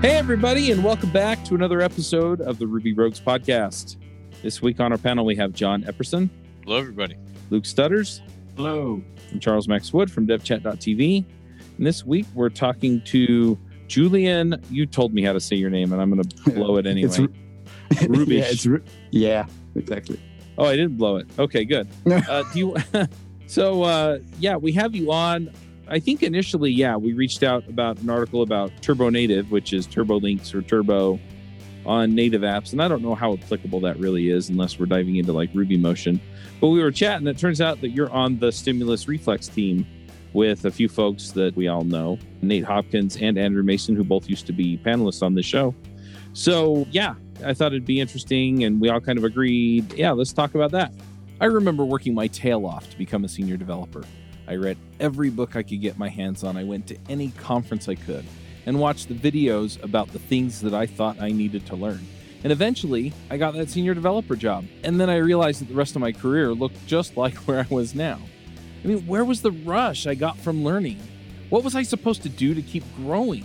Hey, everybody, and welcome back to another episode of the Ruby Rogues podcast. This week on our panel, we have John Epperson, Hello, everybody. Luke Stutters, Hello. and Charles Max Wood from devchat.tv. And this week, we're talking to Julian. You told me how to say your name, and I'm going to blow it anyway. It's, Ru- Rubisch. yeah, it's Ru- yeah, exactly. Oh, I didn't blow it. Okay, good. Uh, do you? so, uh, yeah, we have you on. I think initially, yeah, we reached out about an article about Turbo Native, which is Turbo Links or Turbo on native apps, and I don't know how applicable that really is unless we're diving into like Ruby Motion. But we were chatting. It turns out that you're on the Stimulus Reflex team with a few folks that we all know, Nate Hopkins and Andrew Mason, who both used to be panelists on the show. So, yeah, I thought it'd be interesting, and we all kind of agreed, yeah, let's talk about that. I remember working my tail off to become a senior developer. I read every book I could get my hands on. I went to any conference I could and watched the videos about the things that I thought I needed to learn. And eventually, I got that senior developer job. And then I realized that the rest of my career looked just like where I was now. I mean, where was the rush I got from learning? What was I supposed to do to keep growing?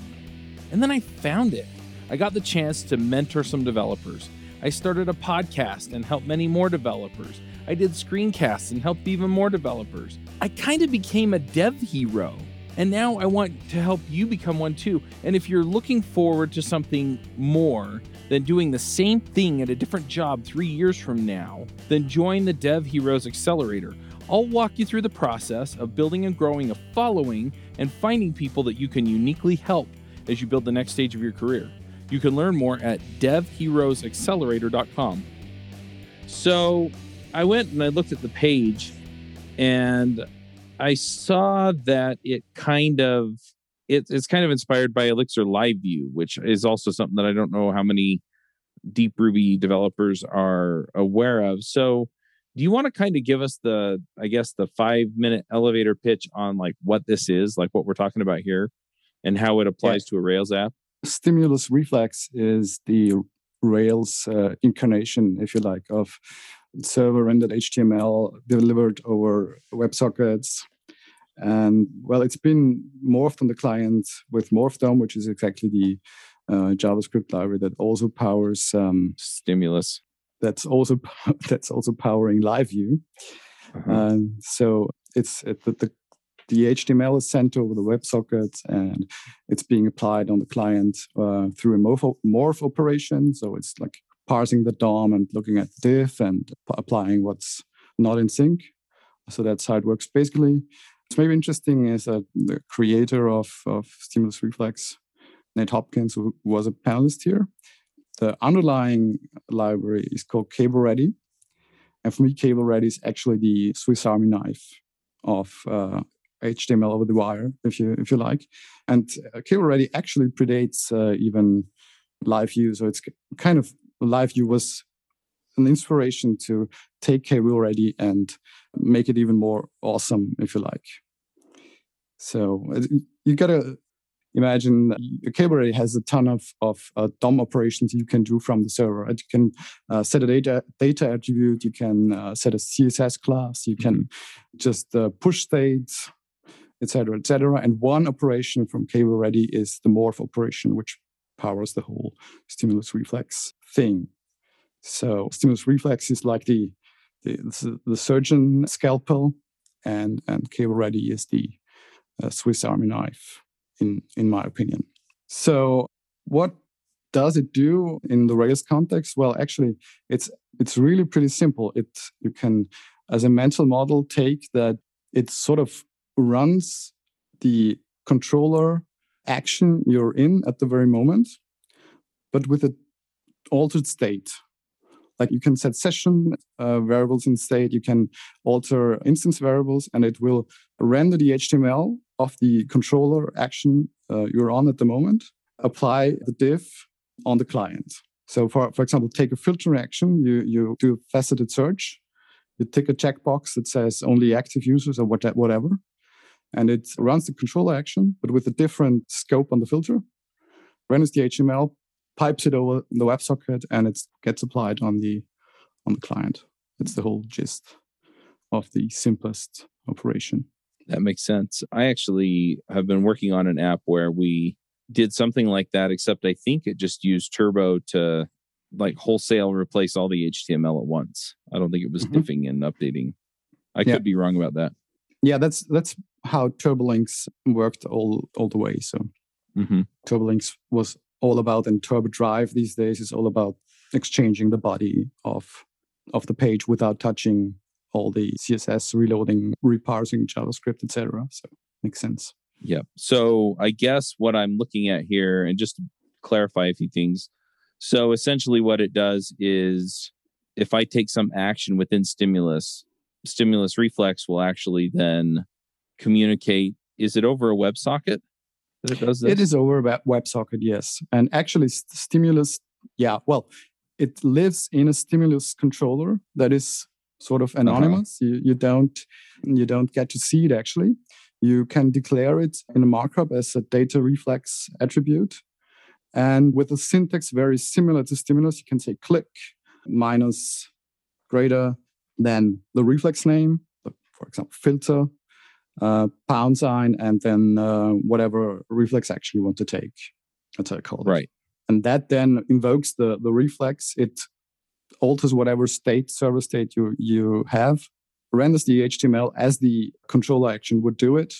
And then I found it. I got the chance to mentor some developers. I started a podcast and helped many more developers. I did screencasts and helped even more developers. I kind of became a dev hero. And now I want to help you become one too. And if you're looking forward to something more than doing the same thing at a different job three years from now, then join the Dev Heroes Accelerator. I'll walk you through the process of building and growing a following and finding people that you can uniquely help as you build the next stage of your career. You can learn more at devheroesaccelerator.com. So I went and I looked at the page and I saw that it kind of it, it's kind of inspired by Elixir Live View, which is also something that I don't know how many deep Ruby developers are aware of. So do you want to kind of give us the I guess the five minute elevator pitch on like what this is, like what we're talking about here, and how it applies to a Rails app? Stimulus Reflex is the Rails uh, incarnation, if you like, of server rendered HTML delivered over WebSockets. And well, it's been morphed on the client with MorphDOM, which is exactly the uh, JavaScript library that also powers um, Stimulus. that's also that's also powering LiveView. Uh-huh. So it's it, the, the the HTML is sent over the WebSocket and it's being applied on the client uh, through a morph, morph operation. So it's like parsing the DOM and looking at diff and applying what's not in sync. So that's how it works. Basically, what's maybe interesting is that the creator of, of Stimulus Reflex, Nate Hopkins, who was a panelist here, the underlying library is called Cable Ready. And for me, Cable Ready is actually the Swiss Army knife of uh, HTML over the wire, if you if you like. And uh, Cable Ready actually predates uh, even LiveView, so it's kind of LiveView was an inspiration to take Cable Ready and make it even more awesome, if you like. So uh, you gotta imagine Cable Ready has a ton of of uh, DOM operations you can do from the server. You can uh, set a data data attribute. You can uh, set a CSS class. You can just uh, push states, etc., etc. And one operation from Cable Ready is the morph operation, which powers the whole stimulus reflex thing. So stimulus reflex is like the the, the surgeon scalpel, and and Cable Ready is the uh, Swiss Army knife, in in my opinion. So what does it do in the Rails context? Well, actually, it's it's really pretty simple. It you can, as a mental model, take that it sort of runs the controller action you're in at the very moment, but with an altered state. Like you can set session uh, variables in state, you can alter instance variables, and it will render the HTML of the controller action uh, you're on at the moment, apply the diff on the client. So, for, for example, take a filter action, you, you do a faceted search, you tick a checkbox that says only active users or what, whatever, and it runs the controller action, but with a different scope on the filter, renders the HTML, pipes it over the WebSocket, and it gets applied on the on the client. That's the whole gist of the simplest operation. That makes sense. I actually have been working on an app where we did something like that, except I think it just used Turbo to like wholesale replace all the HTML at once. I don't think it was mm-hmm. diffing and updating. I yeah. could be wrong about that. Yeah, that's that's how TurboLinks worked all all the way. So mm-hmm. TurboLinks was all about, and Turbo Drive these days is all about exchanging the body of of the page without touching all the CSS, reloading, reparsing JavaScript, etc. So makes sense. Yeah. So I guess what I'm looking at here, and just to clarify a few things. So essentially, what it does is if I take some action within stimulus, stimulus reflex will actually then communicate. Is it over a WebSocket that it does this? It is over a WebSocket, yes. And actually, stimulus, yeah, well, it lives in a stimulus controller that is sort of uh-huh. anonymous. Uh-huh. You, you don't you don't get to see it actually. You can declare it in a markup as a data reflex attribute. And with a syntax very similar to stimulus, you can say click minus greater than the reflex name, for example, filter, uh, pound sign, and then uh, whatever reflex action you want to take. That's how I call it. Right. And that then invokes the, the reflex. It alters whatever state, server state you, you have, renders the HTML as the controller action would do it,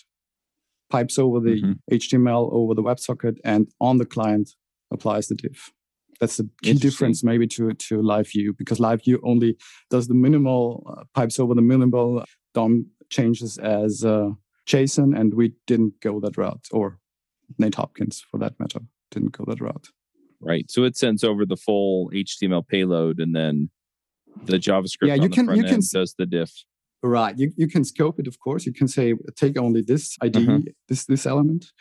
pipes over the mm-hmm. HTML over the WebSocket, and on the client applies the diff. That's the key difference, maybe to to Live View, because Live View only does the minimal uh, pipes over the minimal DOM changes as uh, JSON, and we didn't go that route, or Nate Hopkins, for that matter, didn't go that route. Right. So it sends over the full HTML payload, and then the JavaScript yeah, you can, you can, does the diff. Right. You, you can scope it, of course. You can say take only this ID, uh-huh. this this element,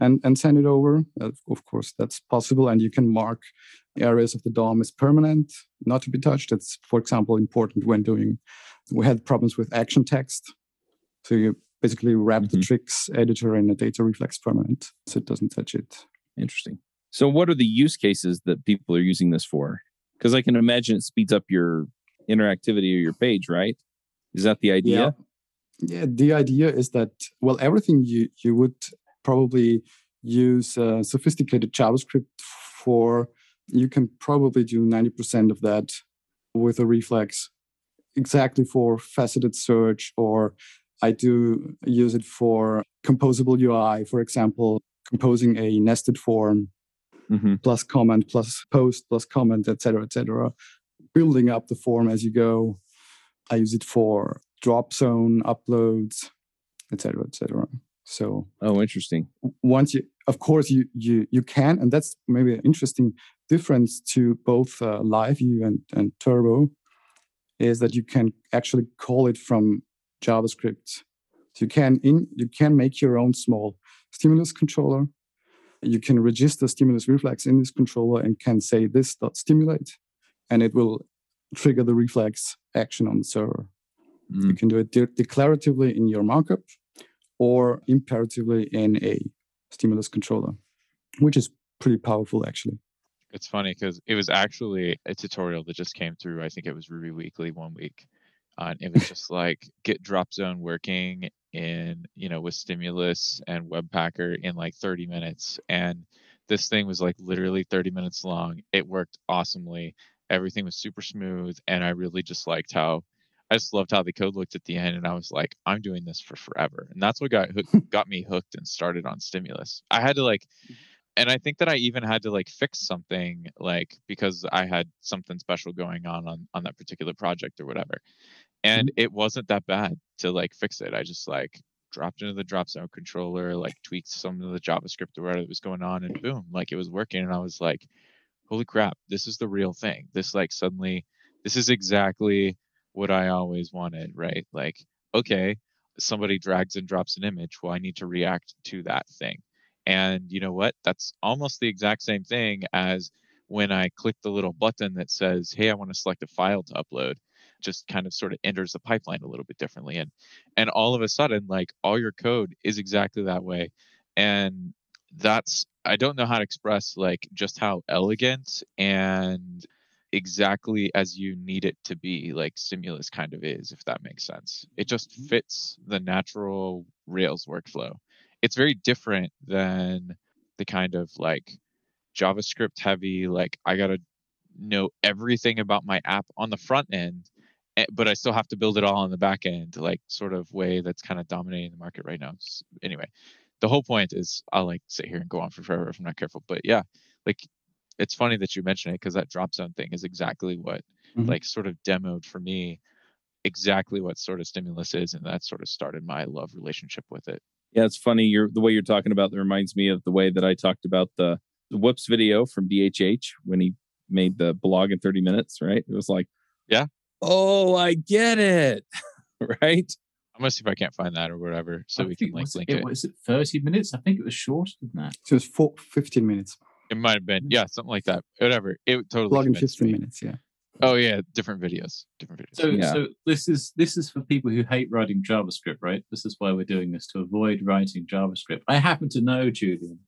and and send it over. Uh, of course, that's possible. And you can mark areas of the DOM as permanent, not to be touched. That's, for example, important when doing. We had problems with action text, so you basically wrap mm-hmm. the Trix editor in a data reflex permanent, so it doesn't touch it. Interesting. So, what are the use cases that people are using this for? Because I can imagine it speeds up your interactivity of your page, right? Is that the idea? Yeah. yeah, the idea is that well, everything you you would probably use uh, sophisticated JavaScript for, you can probably do ninety percent of that with a reflex, exactly for faceted search, or I do use it for composable UI, for example, composing a nested form mm-hmm. plus comment plus post plus comment etc etc building up the form as you go I use it for drop zone uploads, etc., etc. So oh, interesting. Once you, of course, you you you can, and that's maybe an interesting difference to both uh, Live View and and Turbo, is that you can actually call it from JavaScript. So you can in you can make your own small stimulus controller. You can register stimulus reflex in this controller and can say this dot stimulate, and it will trigger the reflex action on the server. Mm. You can do it de- declaratively in your markup or imperatively in a stimulus controller, which is pretty powerful actually. It's funny because it was actually a tutorial that just came through. I think it was Ruby Weekly one week. Uh, and it was just like get drop zone working in, you know, with stimulus and Webpacker in like 30 minutes. And this thing was like literally 30 minutes long. It worked awesomely everything was super smooth and i really just liked how i just loved how the code looked at the end and i was like i'm doing this for forever and that's what got got me hooked and started on stimulus i had to like mm-hmm. and i think that i even had to like fix something like because i had something special going on on, on that particular project or whatever and mm-hmm. it wasn't that bad to like fix it i just like dropped into the drop zone controller like tweaked some of the javascript or whatever was going on and boom like it was working and i was like holy crap, this is the real thing. This like suddenly, this is exactly what I always wanted, right? Like, okay, somebody drags and drops an image. Well, I need to react to that thing. And you know what? That's almost the exact same thing as when I click the little button that says, hey, I want to select a file to upload just kind of sort of enters the pipeline a little bit differently and and all of a sudden like all your code is exactly that way and that's I don't know how to express like just how elegant and exactly as you need it to be like stimulus kind of is if that makes sense it just mm-hmm. fits the natural rails workflow it's very different than the kind of like JavaScript heavy, like I gotta know everything about my app on the front end, eh, but I still have to build it all on the back end, like sort of way that's kind of dominating the market right now. Anyway, the whole point is I'll like sit here and go on for forever if I'm not careful. But yeah, like it's funny that you mention it because that drop zone thing is exactly what mm-hmm. like sort of demoed for me exactly what sort of stimulus is and that sort of started my love relationship with it yeah it's funny you're the way you're talking about that reminds me of the way that i talked about the, the whoops video from dhh when he made the blog in 30 minutes right it was like yeah oh i get it right I'm gonna see if I can't find that or whatever, so I we can link, link it. it. Was it 30 minutes? I think it was shorter than that. So it's four, 15 minutes. It might have been, mm. yeah, something like that. Whatever. It totally. in 15 me. minutes, yeah. Oh yeah, different videos, different videos. So, yeah. so this is this is for people who hate writing JavaScript, right? This is why we're doing this to avoid writing JavaScript. I happen to know, Julian.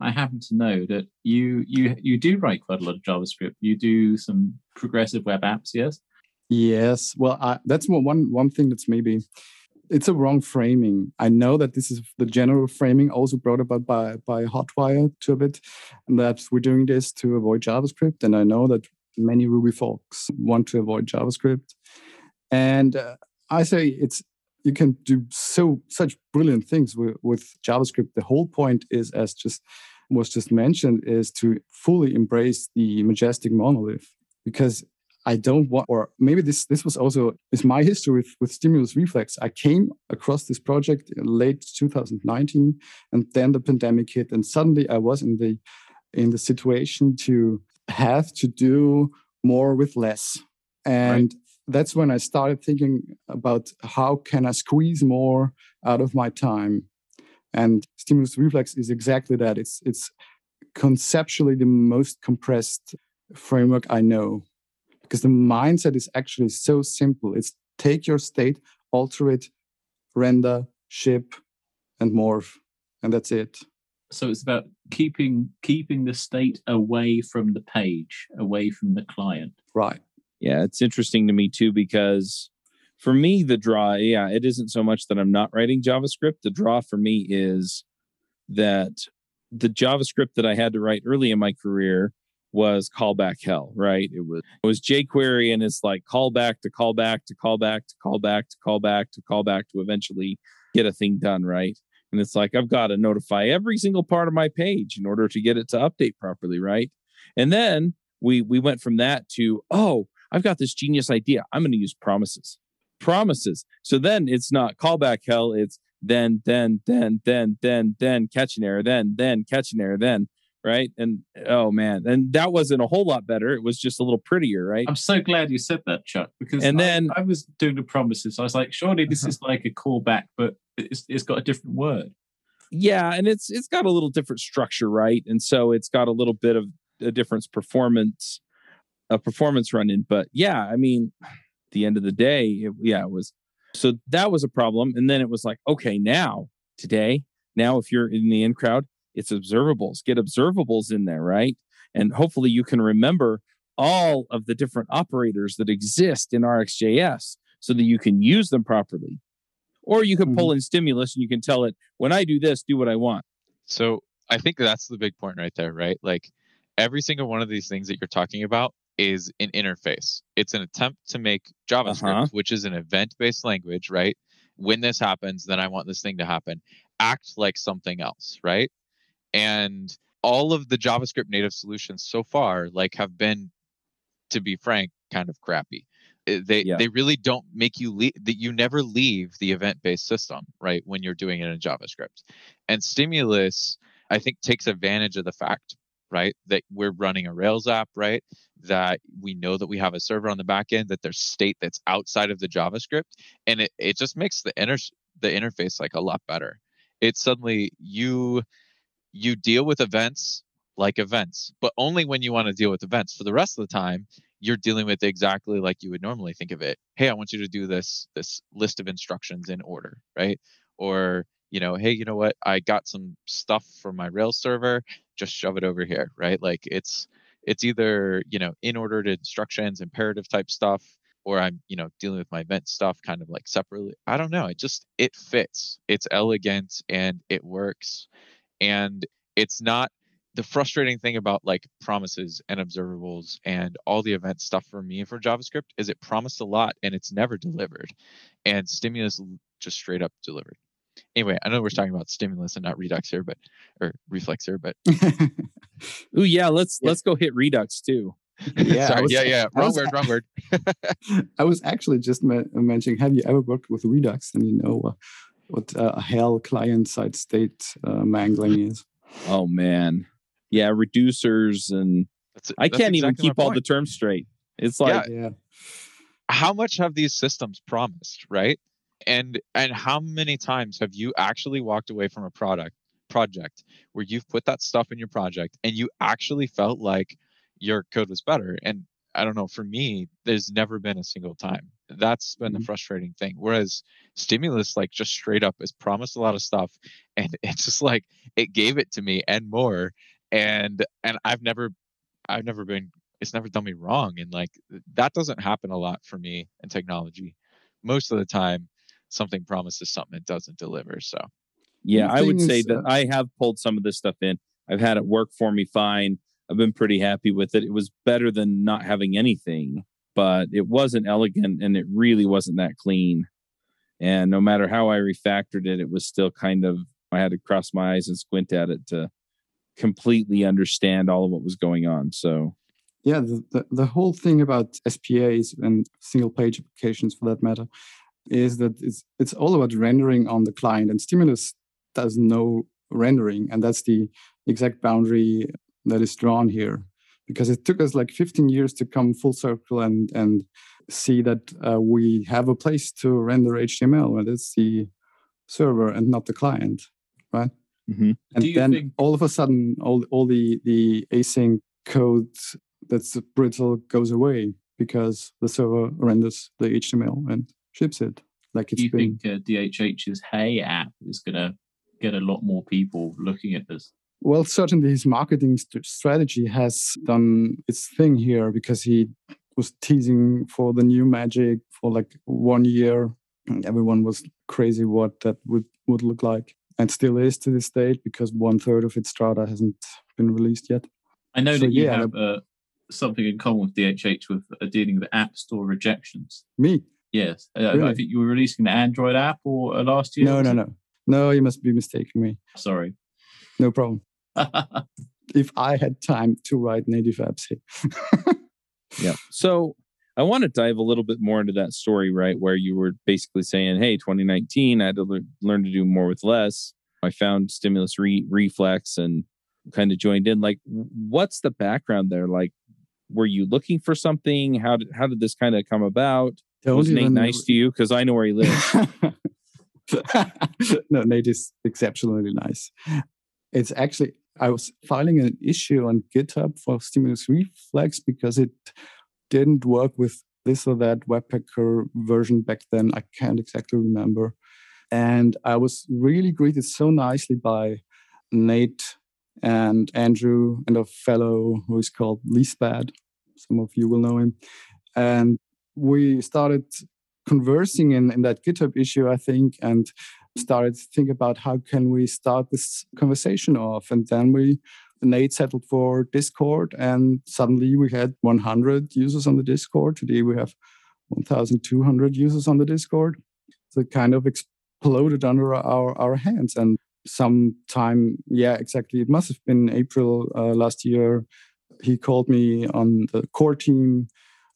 I happen to know that you you you do write quite a lot of JavaScript. You do some progressive web apps, yes. Yes. Well, I, that's one one thing that's maybe it's a wrong framing. I know that this is the general framing also brought about by by Hotwire to a bit, and that we're doing this to avoid JavaScript. And I know that many Ruby folks want to avoid JavaScript, and uh, I say it's you can do so such brilliant things with, with JavaScript. The whole point is, as just was just mentioned, is to fully embrace the majestic monolith because I don't want, or maybe this this was also is my history with, with Stimulus Reflex. I came across this project in late 2019, and then the pandemic hit, and suddenly I was in the in the situation to have to do more with less, and right. that's when I started thinking about how can I squeeze more out of my time, and Stimulus Reflex is exactly that. It's it's conceptually the most compressed framework I know because the mindset is actually so simple. It's take your state, alter it, render, ship, and morph, and that's it. So it's about keeping keeping the state away from the page, away from the client. Right. Yeah, it's interesting to me too because for me the draw, yeah, it isn't so much that I'm not writing JavaScript. The draw for me is that the JavaScript that I had to write early in my career was callback hell, right? It was it was jQuery and it's like callback to callback to callback to callback to callback to callback to eventually get a thing done, right? And it's like I've got to notify every single part of my page in order to get it to update properly, right? And then we we went from that to oh, I've got this genius idea. I'm going to use promises. Promises. So then it's not callback hell, it's then then then then then then catch an error, then then catch an error, then right? And oh man, and that wasn't a whole lot better. It was just a little prettier, right? I'm so glad you said that, Chuck, because and I, then I was doing the promises. I was like, surely this uh-huh. is like a callback, but it's, it's got a different word. Yeah, and it's it's got a little different structure, right? And so it's got a little bit of a difference performance, a performance run in. But yeah, I mean, the end of the day, it, yeah, it was. So that was a problem, and then it was like, okay, now today, now if you're in the in crowd, it's observables. Get observables in there, right? And hopefully you can remember all of the different operators that exist in RxJS so that you can use them properly. Or you can mm-hmm. pull in stimulus and you can tell it, when I do this, do what I want. So I think that's the big point right there, right? Like every single one of these things that you're talking about is an interface. It's an attempt to make JavaScript, uh-huh. which is an event based language, right? When this happens, then I want this thing to happen. Act like something else, right? And all of the javascript native solutions so far like have been to be frank kind of crappy. Eh, they yeah. they really don't make you leave that you never leave the event based system right when you're doing it in javascript. And stimulus i think takes advantage of the fact right that we're running a rails app right that we know that we have a server on the back end that there's state that's outside of the javascript and it, it just makes the inter the interface like a lot better. It's suddenly you you deal with events like events, but only when you want to deal with events. For the rest of the time, you're dealing with exactly like you would normally think of it. Hey, I want you to do this this list of instructions in order, right? Or you know, hey, you know what? I got some stuff from my Rails server, just shove it over here, right? Like it's it's either you know in ordered instructions, imperative type stuff, or I'm you know dealing with my event stuff kind of like separately. I don't know. It just it fits. It's elegant and it works and it's not the frustrating thing about like promises and observables and all the event stuff for me for JavaScript is it promised a lot and it's never delivered. And stimulus just straight up delivered. Anyway, I know we're talking about stimulus and not Redux here, but or reflex here, but Ooh, yeah, let's yeah. let's go hit Redux too. Yeah, Sorry, was, yeah, yeah. Wrong was, word, wrong word. I was actually just mentioning, have you ever worked with Redux? And you know uh, what uh, hell client side state uh, mangling is? Oh man, yeah, reducers and that's, I can't exactly even keep all the terms straight. It's like, yeah. how much have these systems promised, right? And and how many times have you actually walked away from a product project where you've put that stuff in your project and you actually felt like your code was better? And I don't know, for me, there's never been a single time. That's been mm-hmm. the frustrating thing. Whereas stimulus, like just straight up, has promised a lot of stuff and it's just like it gave it to me and more. And and I've never I've never been it's never done me wrong. And like that doesn't happen a lot for me in technology. Most of the time, something promises something it doesn't deliver. So yeah, I would say that I have pulled some of this stuff in. I've had it work for me fine. I've been pretty happy with it. It was better than not having anything, but it wasn't elegant and it really wasn't that clean. And no matter how I refactored it, it was still kind of, I had to cross my eyes and squint at it to completely understand all of what was going on. So, yeah, the, the, the whole thing about SPAs and single page applications for that matter is that it's, it's all about rendering on the client, and Stimulus does no rendering. And that's the exact boundary that is drawn here because it took us like 15 years to come full circle and and see that uh, we have a place to render html and it's the server and not the client right mm-hmm. and then think... all of a sudden all, all the the async code that's brittle goes away because the server renders the html and ships it like it's do you been... think uh, dhh's hey app is going to get a lot more people looking at this well, certainly his marketing st- strategy has done its thing here because he was teasing for the new Magic for like one year. Everyone was crazy what that would, would look like and still is to this date because one third of its Strada hasn't been released yet. I know so, that you yeah, have uh, something in common with DHH with uh, dealing with App Store rejections. Me? Yes. Uh, really? I think you were releasing the Android app or uh, last year? No, no, no. No, you must be mistaking me. Sorry. No problem. if I had time to write native apps here. yeah. So I want to dive a little bit more into that story, right? Where you were basically saying, hey, 2019, I had to le- learn to do more with less. I found stimulus re- reflex and kind of joined in. Like, what's the background there? Like, were you looking for something? How did how did this kind of come about? Don't was Nate nice to you? Because I know where he lives. no, Nate is exceptionally nice. It's actually I was filing an issue on GitHub for Stimulus Reflex because it didn't work with this or that Webpacker version back then. I can't exactly remember. And I was really greeted so nicely by Nate and Andrew and a fellow who is called leastbad. Some of you will know him. And we started conversing in, in that GitHub issue, I think, and started to think about how can we start this conversation off. And then we Nate settled for Discord, and suddenly we had 100 users on the Discord. Today we have 1,200 users on the Discord. So it kind of exploded under our, our hands. And sometime, yeah, exactly. It must have been April uh, last year. He called me on the core team,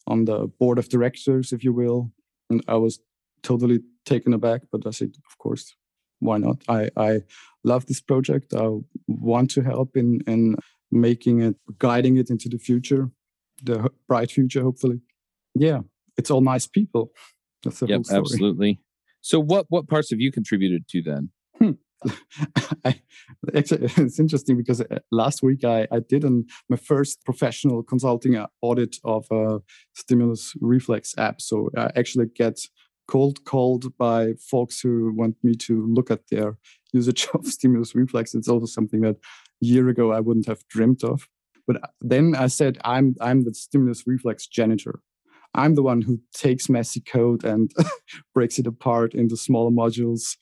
on the board of directors, if you will. And I was totally taken aback, but I said, of course, why not? I, I love this project. I want to help in, in making it, guiding it into the future, the bright future, hopefully. Yeah, it's all nice people. That's the yep, whole story. absolutely. So, what what parts have you contributed to then? Hmm. I, actually, it's interesting because uh, last week I, I did an, my first professional consulting uh, audit of a stimulus reflex app. So I actually get cold called by folks who want me to look at their usage of stimulus reflex. It's also something that a year ago I wouldn't have dreamt of. But uh, then I said, I'm, I'm the stimulus reflex janitor. I'm the one who takes messy code and breaks it apart into smaller modules.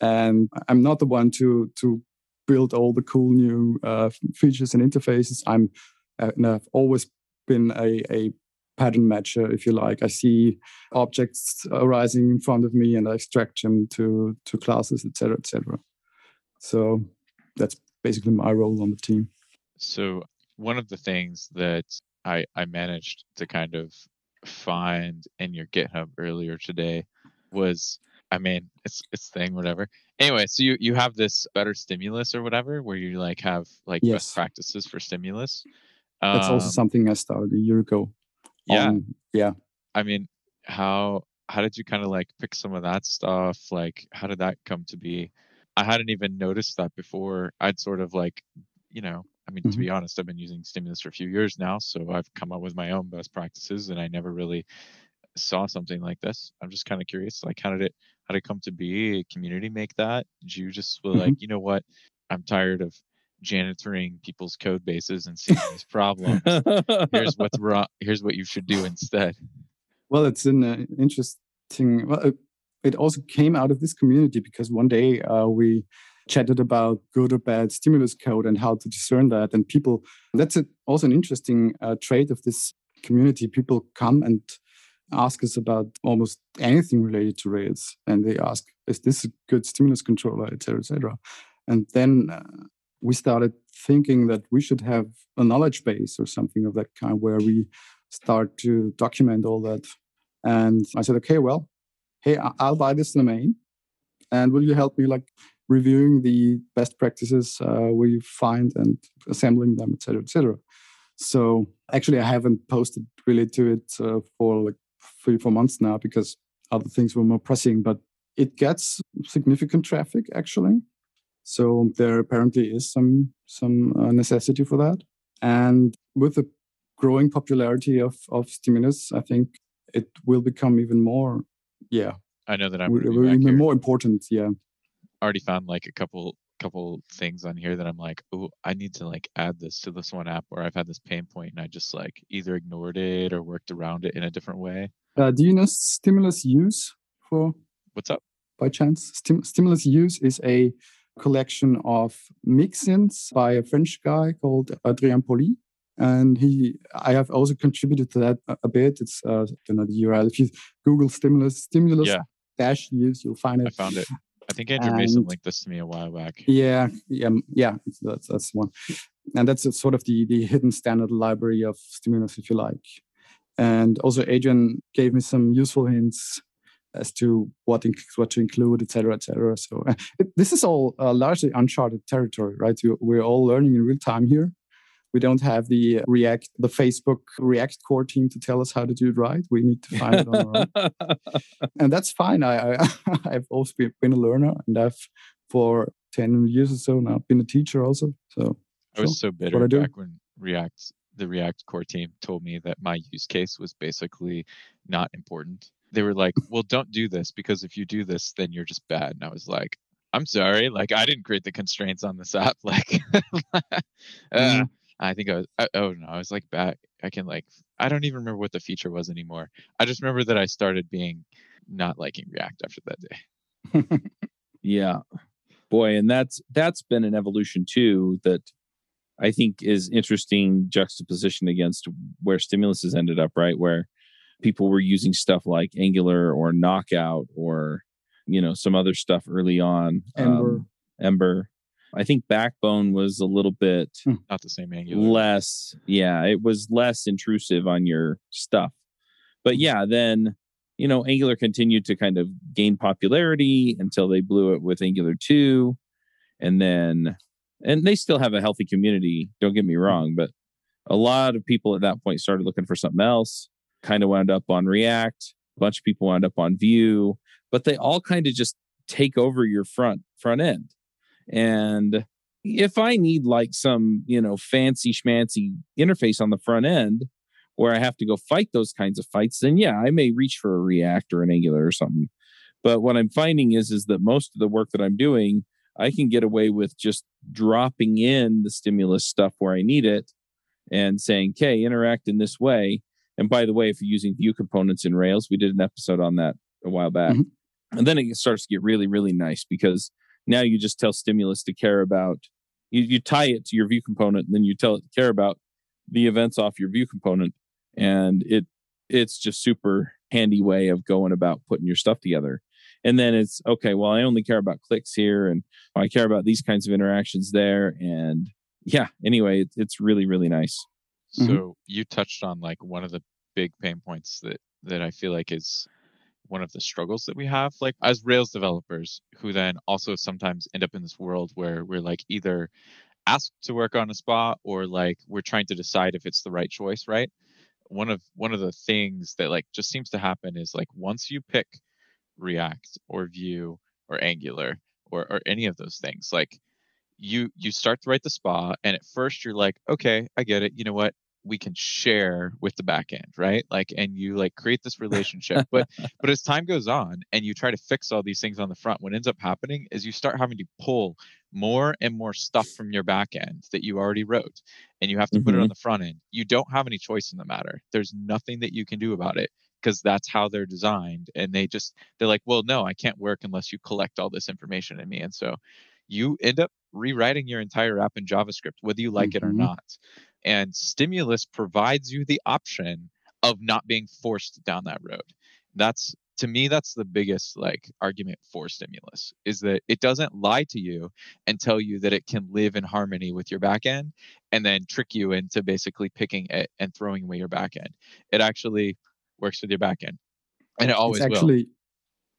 And I'm not the one to, to build all the cool new uh, features and interfaces. I'm uh, and I've always been a, a pattern matcher, if you like. I see objects arising in front of me and I extract them to to classes, etc., etc. So that's basically my role on the team. So one of the things that I I managed to kind of find in your GitHub earlier today was I mean it's it's thing whatever. Anyway, so you you have this better stimulus or whatever where you like have like Yes. best practices for stimulus. That's also Um, something I started a year ago. Yeah. on- yeah. I mean, how how did you kind of like pick some of that stuff? Like, how did that come to be? I hadn't even noticed that before. I'd sort of like, you know, I mean, to Mm-hmm. be honest, I've been using stimulus for a few years now, so I've come up with my own best practices, and I never really saw something like this. I'm just kind of curious, like, how did it how did it come to be? Community make that? Did you just were like, you know what? I'm tired of janitoring people's code bases and seeing these problems. Here's what's wrong. Here's what you should do instead. Well, it's an uh, interesting. Well, it, it also came out of this community because one day uh, we chatted about good or bad stimulus code and how to discern that. And people, that's a, also an interesting uh, trait of this community. People come and ask us about almost anything related to Rails, and they ask, "Is this a good stimulus controller?" etc., etc. And then uh, we started thinking that we should have a knowledge base or something of that kind where we start to document all that. And I said, okay, well, hey, I'll buy this domain, and will you help me like reviewing the best practices uh, we find and assembling them, et cetera, et cetera. So actually, I haven't posted really to it uh, for like three, four months now because other things were more pressing. But it gets significant traffic actually. So there apparently is some some uh, necessity for that. And with the growing popularity of of stimulus, I think it will become even more, yeah, I know that I'm will- be even here. more important. Yeah, already found like a couple couple things on here that I'm like, oh, I need to like add this to this one app where I've had this pain point and I just like either ignored it or worked around it in a different way. uh, do you know stimulus use for What's up? by chance? Stim- stimulus use is a collection of mix-ins by a French guy called Adrien Poly. And he, I have also contributed to that a, bit. It's uh, I don't know the URL. If you Google stimulus, stimulus Yeah. dash use, you'll find it. I found it. I think Andrew Mason linked this to me a while back. Yeah, yeah, yeah. That's that's one, and that's a sort of the the hidden standard library of stimulus, if you like. And also, Adrien gave me some useful hints as to what what to include, etc., cetera, etc. Cetera. So uh, it, this is all uh, largely uncharted territory, right? You- We're all learning in real time here. We don't have the React, the Facebook React core team to tell us how to do it right. We need to find it on our own and that's fine. I, I I've also been, a learner, and I've for ten years or so now been a teacher also. So I was so what I bitter do. back when React, the React core team told me that my use case was basically not important. They were like, well, don't do this because if you do this, then you're just bad. And I was like, I'm sorry. Like, I didn't create the constraints on this app. Like, uh, Mm-hmm. I think I was, I, oh no, I was like back. I can like, I don't even remember what the feature was anymore. I just remember that I started being not liking React after that day. Yeah. Boy, and that's that's been an evolution too that I think is interesting juxtaposition against where stimulus has ended up, right? Where people were using stuff like Angular or Knockout or you know some other stuff early on. Um, Ember. Um, Ember. I think Backbone was a little bit hmm. Not the same Angular. less yeah it was less intrusive on your stuff but hmm. yeah then you know angular continued to kind of gain popularity until they blew it with angular 2 and then and they still have a healthy community don't get me hmm. wrong but a lot of people at that point started looking for something else kind of wound up on react a bunch of people wound up on vue but they all kind of just take over your front front end and if I need like some, you know, fancy schmancy interface on the front end where I have to go fight those kinds of fights, then yeah, I may reach for a React or an Angular or something. But what I'm finding is is that most of the work that I'm doing, I can get away with just dropping in the stimulus stuff where I need it and saying, okay, interact in this way. And by the way, if you're using view components in Rails, we did an episode on that a while back. Mhm. And then it starts to get really, really nice because now you just tell stimulus to care about you, you tie it to your view component and then you tell it to care about the events off your view component and it it's just super handy way of going about putting your stuff together and then it's okay well i only care about clicks here and i care about these kinds of interactions there and yeah anyway it, it's really really nice So Mhm. you touched on like one of the big pain points that that I feel like is one of the struggles that we have like as Rails developers who then also sometimes end up in this world where we're like either asked to work on a spot or like we're trying to decide if it's the right choice, right? One of one of the things that like just seems to happen is like once you pick React or Vue or Angular or or any of those things, like you you start to write the spa and at first you're like okay i get it you know what? We can share with the back end right? Like and you like create this relationship but but as time goes on and you try to fix all these things on the front what ends up happening is you start having to pull more and more stuff from your back end that you already wrote and you have to put it on mm-hmm. the front end. You don't have any choice in the matter. There's nothing that you can do about it because that's how they're designed and they just they're like well no i can't work unless you collect all this information in me and so you end up rewriting your entire app in JavaScript, whether you like it or Mhm. not. And Stimulus provides you the option of not being forced down that road. That's to me, that's the biggest like argument for stimulus is that it doesn't lie to you and tell you that it can live in harmony with your backend and then trick you into basically picking it and throwing away your backend. It actually works with your backend. And it always it's will. actually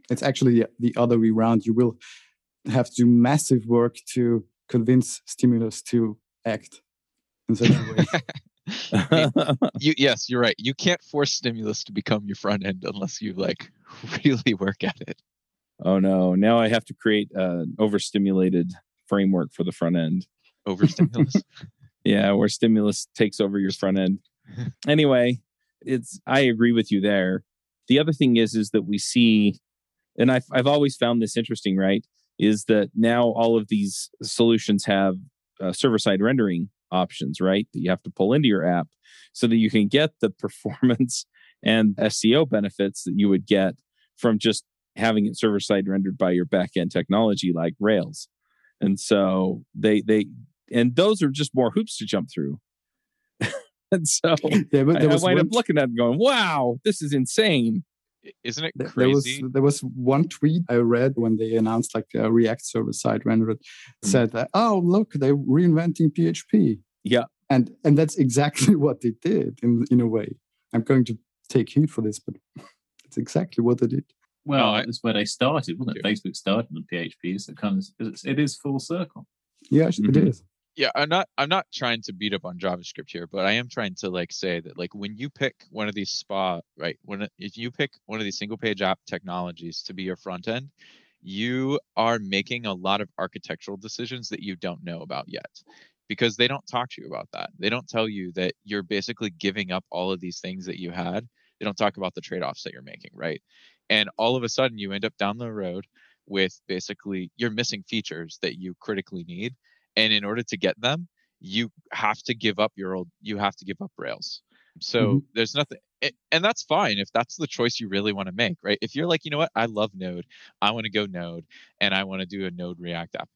it's actually the other way around. You will have to do massive work to convince stimulus to act in such a way. you yes you're right you can't force stimulus to become your front end unless you like really work at it oh no now i have to create an overstimulated framework for the front end over stimulus Yeah, where stimulus takes over your front end. anyway, it's I agree with you there. The other thing is is that we see and I've I've always found this interesting, right? Is that now all of these solutions have uh, server-side rendering options, right? That you have to pull into your app so that you can get the performance and SEO benefits that you would get from just having it server-side rendered by your back-end technology like Rails. And so they they and those are just more hoops to jump through. and so yeah, I, I wind one, up looking at it and going, "Wow, this is insane." I- isn't it there there was crazy there was one tweet I read when they announced like a React server side rendered Mm. said that oh look they're reinventing PHP Yeah. and and that's exactly what they did in in a way. I'm going to take heat for this, but it's exactly what they did. Well, I- that's where they started, wasn't it? Facebook started on PHP, so it comes it's, it is full circle. Yeah, it Mhm. is. Yeah i'm not i'm not trying to beat up on javascript here but i am trying to like say that like when you pick one of these spa right when if you pick one of these single page app technologies to be your front end you are making a lot of architectural decisions that you don't know about yet because they don't talk to you about that. They don't tell you that you're basically giving up all of these things that you had. They don't talk about the trade-offs that you're making right? And all of a sudden you end up down the road with basically you're missing features that you critically need and in order to get them you have to give up your old you have to give up rails. So Mhm. there's nothing and that's fine if that's the choice you really want to make right? If you're like you know what? I love node. I want to go node and i want to do a node react app.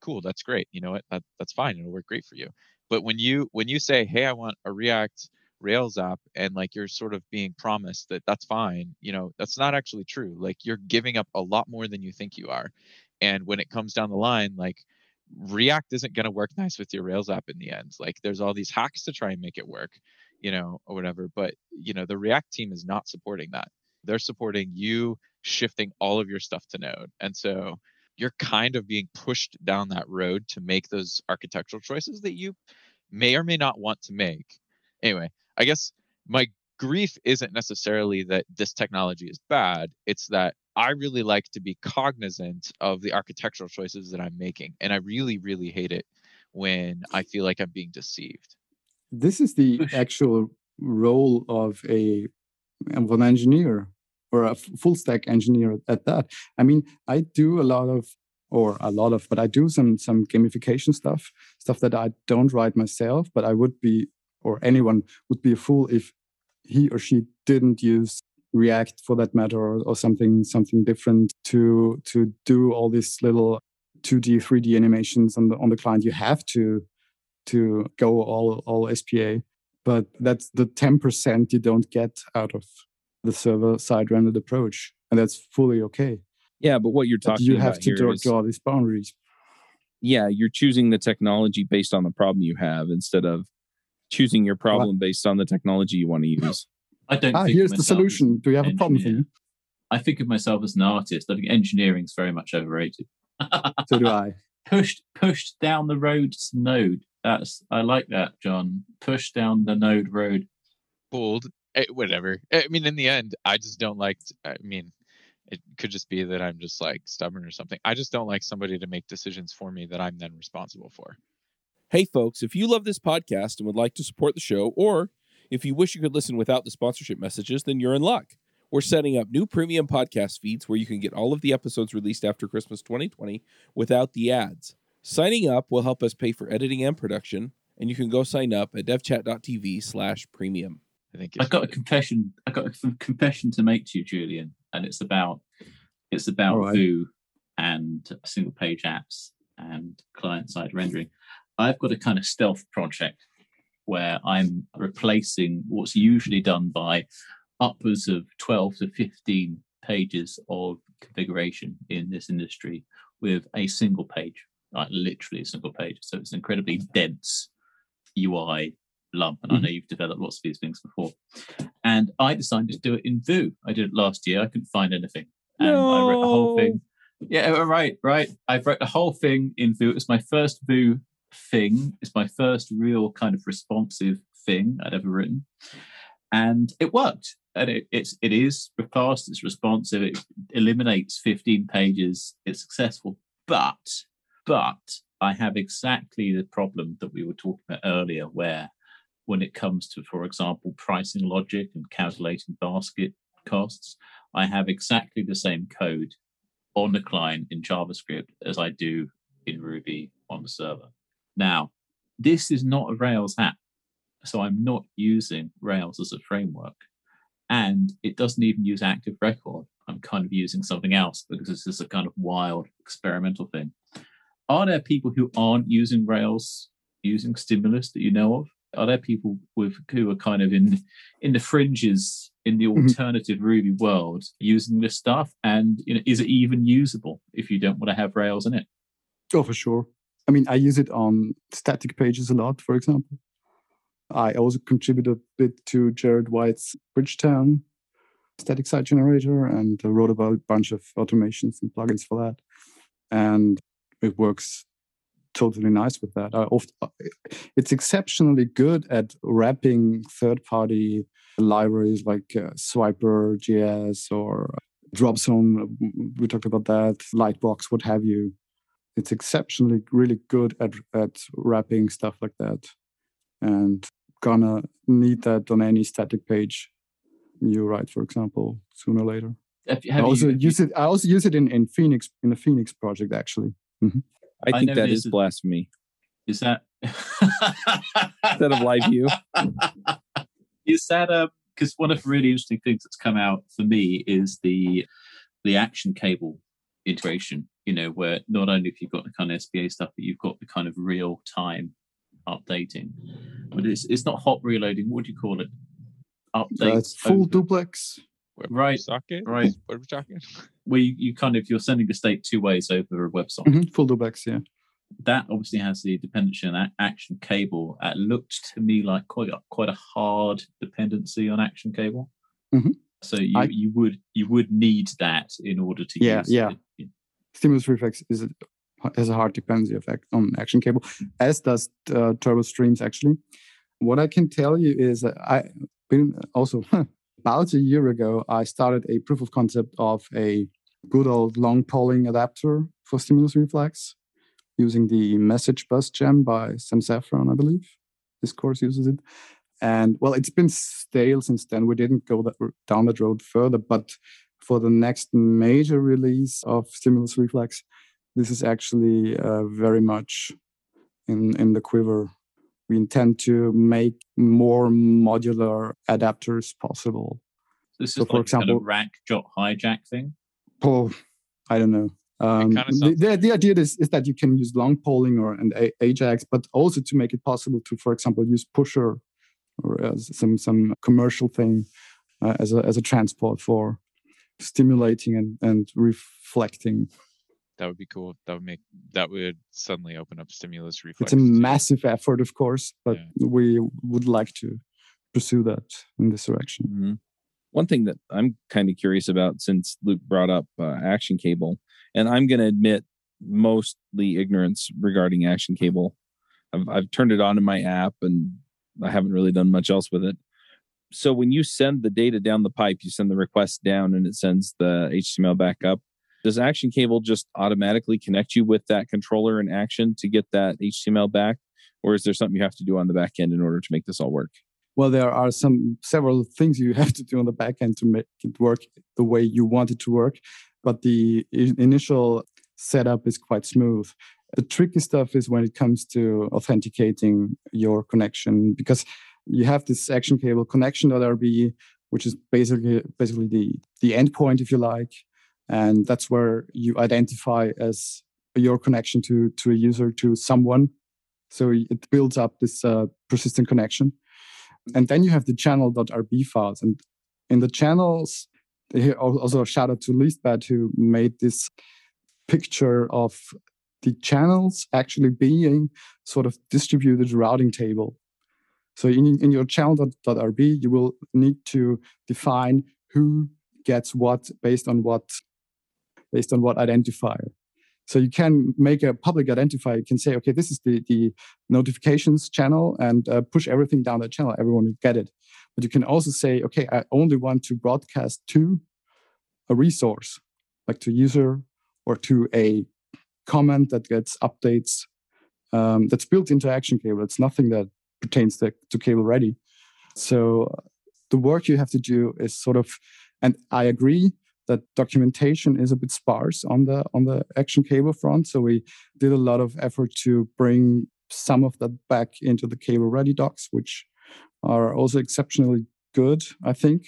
Cool that's great. You know what? That, that's fine. It'll work great for you. But when you when you say hey i want a react rails app and like you're sort of being promised that that's fine you know that's not actually true. Like you're giving up a lot more than you think you are. And when it comes down the line like react isn't going to work nice with your rails app in the end like there's all these hacks to try and make it work you know or whatever but you know the react team is not supporting that. They're supporting you shifting all of your stuff to node and so you're kind of being pushed down that road to make those architectural choices that you may or may not want to make. Anyway i guess my grief isn't necessarily that this technology is bad it's that i really like to be cognizant of the architectural choices that i'm making and i really really hate it when i feel like i'm being deceived This is the actual role of a of an engineer or a full stack engineer at that. I mean, I do a lot of or a lot of, but I do some some gamification stuff, stuff that I don't write myself, but I would be or anyone would be a fool if he or she didn't use React for that matter or, or something something different to to do all these little 2D, 3D animations on the on the client, you have to to go all all SPA. But that's the 10% you don't get out of the server side rendered approach. And that's fully okay. Yeah, but what you're talking But you have to draw, is- draw these boundaries. yeah, you're choosing the technology based on the problem you have instead of choosing your problem based on the technology you want to use. I don't. Ah, think of here's the solution. Do you have a problem for engineer. I think of myself as an artist. I think engineering's very much overrated. So do I. pushed pushed down the road to Node. That's I like that, John. Push down the Node road. Bold, eh, whatever. I mean, in the end, I just don't like. I mean, it could just be that I'm just like stubborn or something. I just don't like somebody to make decisions for me that I'm then responsible for. Hey, folks, if you love this podcast and would like to support the show, or if you wish you could listen without the sponsorship messages, then you're in luck. We're setting up new premium podcast feeds where you can get all of the episodes released after Christmas 2020 without the ads. Signing up will help us pay for editing and production, and you can go sign up at devchat.tv slash premium. I think I've got a confession. I've got a confession to make to you, Julian, and it's about it's about All right. Vue and single page apps and client side rendering. I've got a kind of stealth project where I'm replacing what's usually done by upwards of 12 to 15 pages of configuration in this industry with a single page, like literally a single page. So it's an incredibly mm-hmm. dense UI lump. And I know mm-hmm. you've developed lots of these things before. And I decided to do it in Vue. I did it last year. I couldn't find anything. And I wrote the whole thing. Yeah, right, right. I've wrote the whole thing in Vue. It's my first Vue thing. It's my first real kind of responsive thing I'd ever written. And it worked. And it, it's it is fast, it's responsive, it eliminates 15 pages, it's successful. But but I have exactly the problem that we were talking about earlier, where when it comes to, for example, pricing logic and calculating basket costs, I have exactly the same code on the client in JavaScript as I do in Ruby on the server. Now, this is not a Rails app, so I'm not using Rails as a framework. And it doesn't even use Active Record. I'm kind of using something else because this is a kind of wild experimental thing. Are there people who aren't using Rails, using Stimulus that you know of? Are there people with who are kind of in in the fringes in the Mhm. alternative Ruby world using this stuff? And you know, is it even usable if you don't want to have Rails in it? Oh, for sure. I mean, I use it on static pages a lot, for example. I also contribute a bit to Jared White's Bridgetown static site generator and uh, wrote about a bunch of automations and plugins for that. And it works totally nice with that. I oft, it's exceptionally good at wrapping third party libraries like uh, Swiper JS or Dropzone. We talked about that, Lightbox, what have you it's exceptionally really good at at wrapping stuff like that and gonna need that on any static page you write for example sooner or later Have, you- i have also you, use it i also use it in, in phoenix in the phoenix project actually mm-hmm. I I think know that this is is- blasphemy. Is that Instead of live view. is that um, because one of the really interesting things that's come out for me is the the action cable integration. You know, where not only have you've got the kind of SPA stuff, but you've got the kind of real time updating. But it's it's not hot reloading. What do you call it? Update. uh, it's full over- duplex Right, socket? right. What are we talking? where you, you kind of you're sending the state two ways over a website. Mhm, full duplex yeah that obviously has the dependency on action cable. It looked to me like quite a, quite a hard dependency on action cable. Mhm. So you, I- you would you would need that in order to Yeah, use yeah. it. Stimulus reflex is has a hard dependency effect on action cable as does uh, turbo streams actually. What i can tell you is that i been also about a year ago i started a proof of concept of a good old long polling adapter for stimulus reflex using the message bus gem by sam saffron i believe Discourse uses it. And well it's been stale since then. We didn't go that, down that road further but for the next major release of Stimulus Reflex, this is actually uh, very much in, in the quiver. We intend to make more modular adapters possible. This is So, for like a kind of example- rack jot hijack thing. Oh, I don't know. Um, kinda the, the, the idea is, is that you can use long polling or and A- Ajax, but also to make it possible to, for example, use Pusher or as some some commercial thing uh, as a as a transport for stimulating and, and reflecting. That would be cool. That would make that would suddenly open up stimulus reflex. It's a too. massive effort, of course, but we would like to pursue that in this direction. Mhm. One thing that I'm kind of curious about, since Luke brought up uh, Action Cable, and I'm going to admit mostly ignorance regarding Action Cable. I've, I've turned it on in my app, and I haven't really done much else with it. So when you send the data down the pipe, you send the request down, and it sends the HTML back up. Does Action Cable just automatically connect you with that controller in Action to get that HTML back, or is there something you have to do on the back end in order to make this all work? Well, there are some several things you have to do on the back end to make it work the way you want it to work, but the initial setup is quite smooth. The tricky stuff is when it comes to authenticating your connection because you have this action cable connection.rb, which is basically basically the the endpoint, if you like, and that's where you identify as your connection to to a user to someone. So it builds up this uh, persistent connection. And then you have the channel.rb files. And in the channels also a shout out to leastbad who made this picture of the channels actually being sort of distributed routing table so in, in your channel.rb you will need to define who gets what based on what based on what identifier so you can make a public identifier. You can say, okay, this is the, the notifications channel and uh, push everything down that channel. Everyone will get it. But you can also say, okay, I only want to broadcast to a resource, like to user or to a comment that gets updates um, that's built into Action Cable. It's nothing that pertains to, to Cable Ready. So the work you have to do is sort of, and I agree that documentation is a bit sparse on the on the action cable front. So we did a lot of effort to bring some of that back into the cable ready docs which are also exceptionally good i think.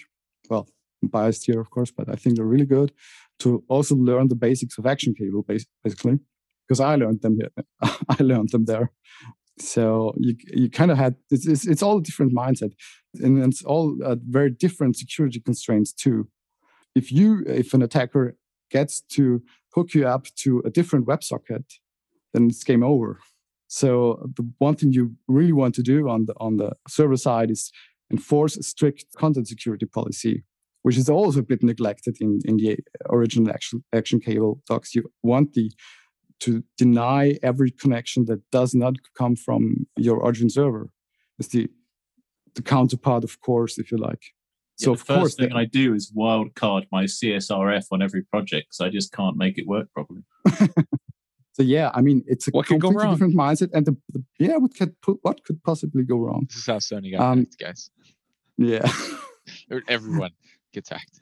Well I'm biased here of course but i think they're really good to also learn the basics of action cable basically because i learned them here. I learned them there so you you kind of had it's, it's, it's all a different mindset and it's all uh, very different security constraints too if you if an attacker gets to hook you up to a different WebSocket, then it's game over. So the one thing you really want to do on the on the server side is enforce a strict content security policy, which is also a bit neglected in, in the original action, action cable docs. You want the to deny every connection that does not come from your origin server. It's the the counterpart, of course, if you like. So Yeah, of the first course, thing the- I do is wildcard my CSRF on every project because I just can't make it work properly. So yeah, I mean, it's a What could go completely wrong? different mindset, and the, the yeah, what could what could possibly go wrong? This is how Sony got Um, hacked, guys. Yeah, Everyone gets hacked.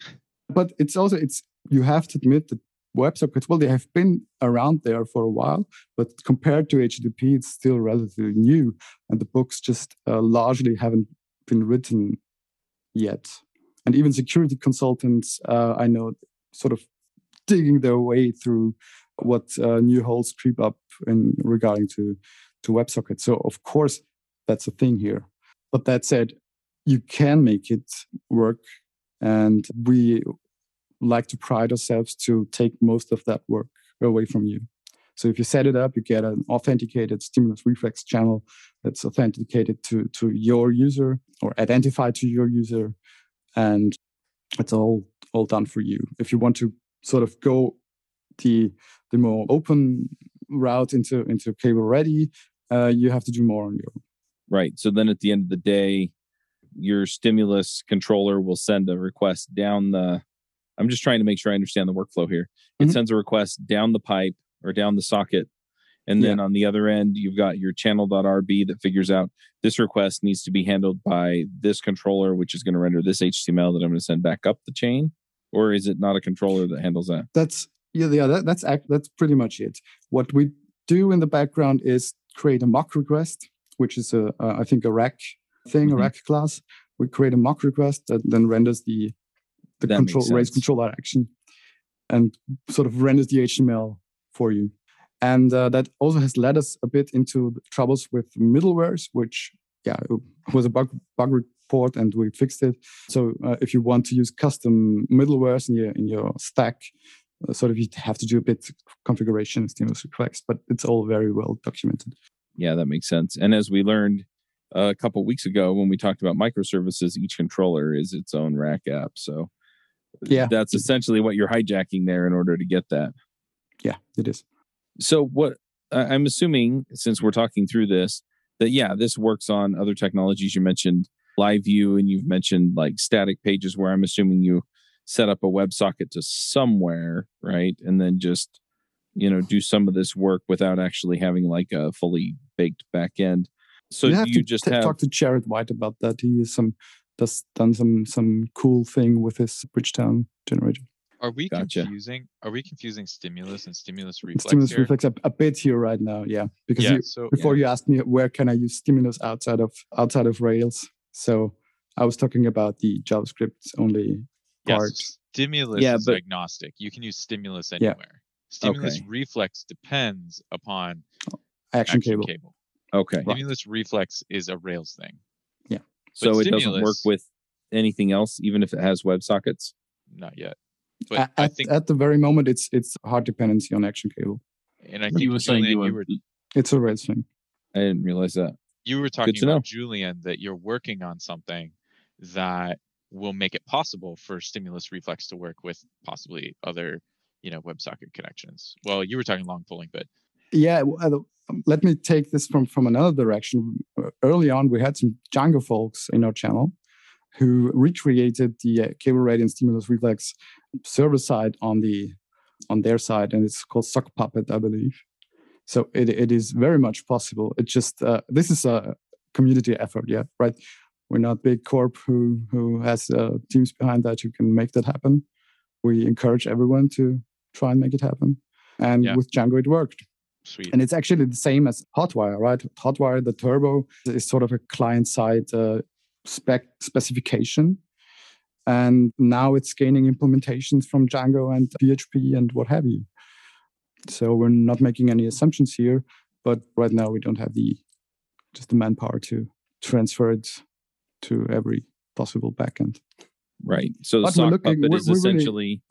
but it's also it's you have to admit that WebSockets well they have been around there for a while, but compared to HTTP, it's still relatively new, and the books just uh, largely haven't been written yet. And even security consultants, uh, I know, sort of digging their way through what uh, new holes creep up in regarding to to WebSockets. So of course that's a thing here. But that said, you can make it work, and we like to pride ourselves to take most of that work away from you. So if you set it up, you get an authenticated stimulus reflex channel that's authenticated to to your user or identified to your user, and it's all all done for you. If you want to sort of go the the more open route into into cable ready, uh, you have to do more on your own. Right. So then at the end of the day, your stimulus controller will send a request down the. I'm just trying to make sure I understand the workflow here. It Mhm. sends a request down the pipe or down the socket. And then on the other end, you've got your channel.rb that figures out this request needs to be handled by this controller, which is going to render this HTML that I'm going to send back up the chain. Or is it not a controller that handles that? That's yeah, yeah. That, that's act, that's pretty much it. What we do in the background is create a mock request, which is a uh, think a rack thing, Mhm. a rack class. We create a mock request that then renders the the That control raise sense. controller action. and sort of renders the HTML for you. And uh, that also has led us a bit into troubles with middlewares, which yeah was a bug bug report, and we fixed it. So uh, if you want to use custom middlewares in your in your stack, uh, sort of you have to do a bit configuration stimulus requests, but it's all very well documented. Yeah, that makes sense. And as we learned a couple weeks ago when we talked about microservices, each controller is its own rack app. So yeah, that's essentially what you're hijacking there in order to get that. Yeah, it is. So what I'm assuming, since we're talking through this, that yeah, this works on other technologies. You mentioned live view and you've mentioned like static pages where I'm assuming you set up a WebSocket to somewhere, right? And then just, you know, do some of this work without actually having like a fully baked back end. So you have you to just t- have talk to Jared White about that. He is some does done some some cool thing with his Bridgetown generator. Are we Gotcha. confusing? Are we confusing stimulus and stimulus reflex stimulus here? reflex a, a bit here right now, yeah. Because yeah. you, so before you asked me where can I use stimulus outside of outside of Rails, so I was talking about the JavaScript only yes, part. stimulus Yeah, is but- agnostic. You can use stimulus Yeah. anywhere. Stimulus Okay. reflex depends upon Action, action cable. cable. okay. Stimulus reflex is a Rails thing. So But it doesn't work with anything else, even if it has WebSockets. Not yet. But A- I at, think, at the very moment, it's it's hard dependency on action cable. and I think You were saying Julian, you you were, were It's a Rails thing. I didn't realize that. you were talking to about know. Julian that you're working on something that will make it possible for stimulus reflex to work with possibly other, you know, WebSocket connections. Well, you were talking long pulling, but Yeah, uh, um, let me take this from from another direction. Uh, Early on, we had some Django folks in our channel who recreated the uh, cable radiant stimulus reflex server side on the on their side, and it's called Sock Puppet, I believe. So it it is very much possible. It just uh, this is a community effort, yeah, right. We're not big corp who who has uh, teams behind that who can make that happen. We encourage everyone to try and make it happen, and Yeah. with Django it worked. Sweet. And it's actually the same as Hotwire, right? Hotwire, the turbo is sort of a client side uh, spec specification. And now it's gaining implementations from Django and PHP and what have you. So we're not making any assumptions here, but right now we don't have the just the manpower to transfer it to every possible backend. Right. So the But sock looking- puppet is we're really- essentially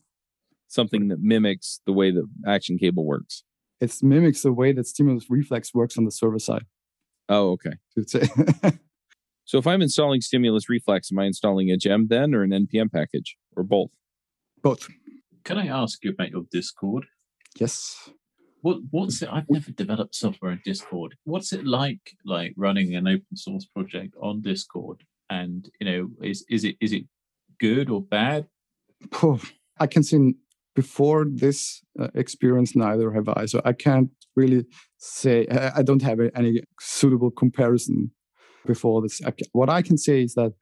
something that mimics the way the action cable works. It mimics the way that stimulus reflex works on the server side. Oh, okay. So if I'm installing Stimulus Reflex, am I installing a gem then or an NPM package or both? Both. Can I ask you about your Discord? Yes. What what's it? I've never developed software in Discord. What's it like, like running an open source project on Discord? And you know, is is it is it good or bad? I can say n- before this uh, experience, neither have I. So I can't really say, I don't have any suitable comparison before this. I what I can say is that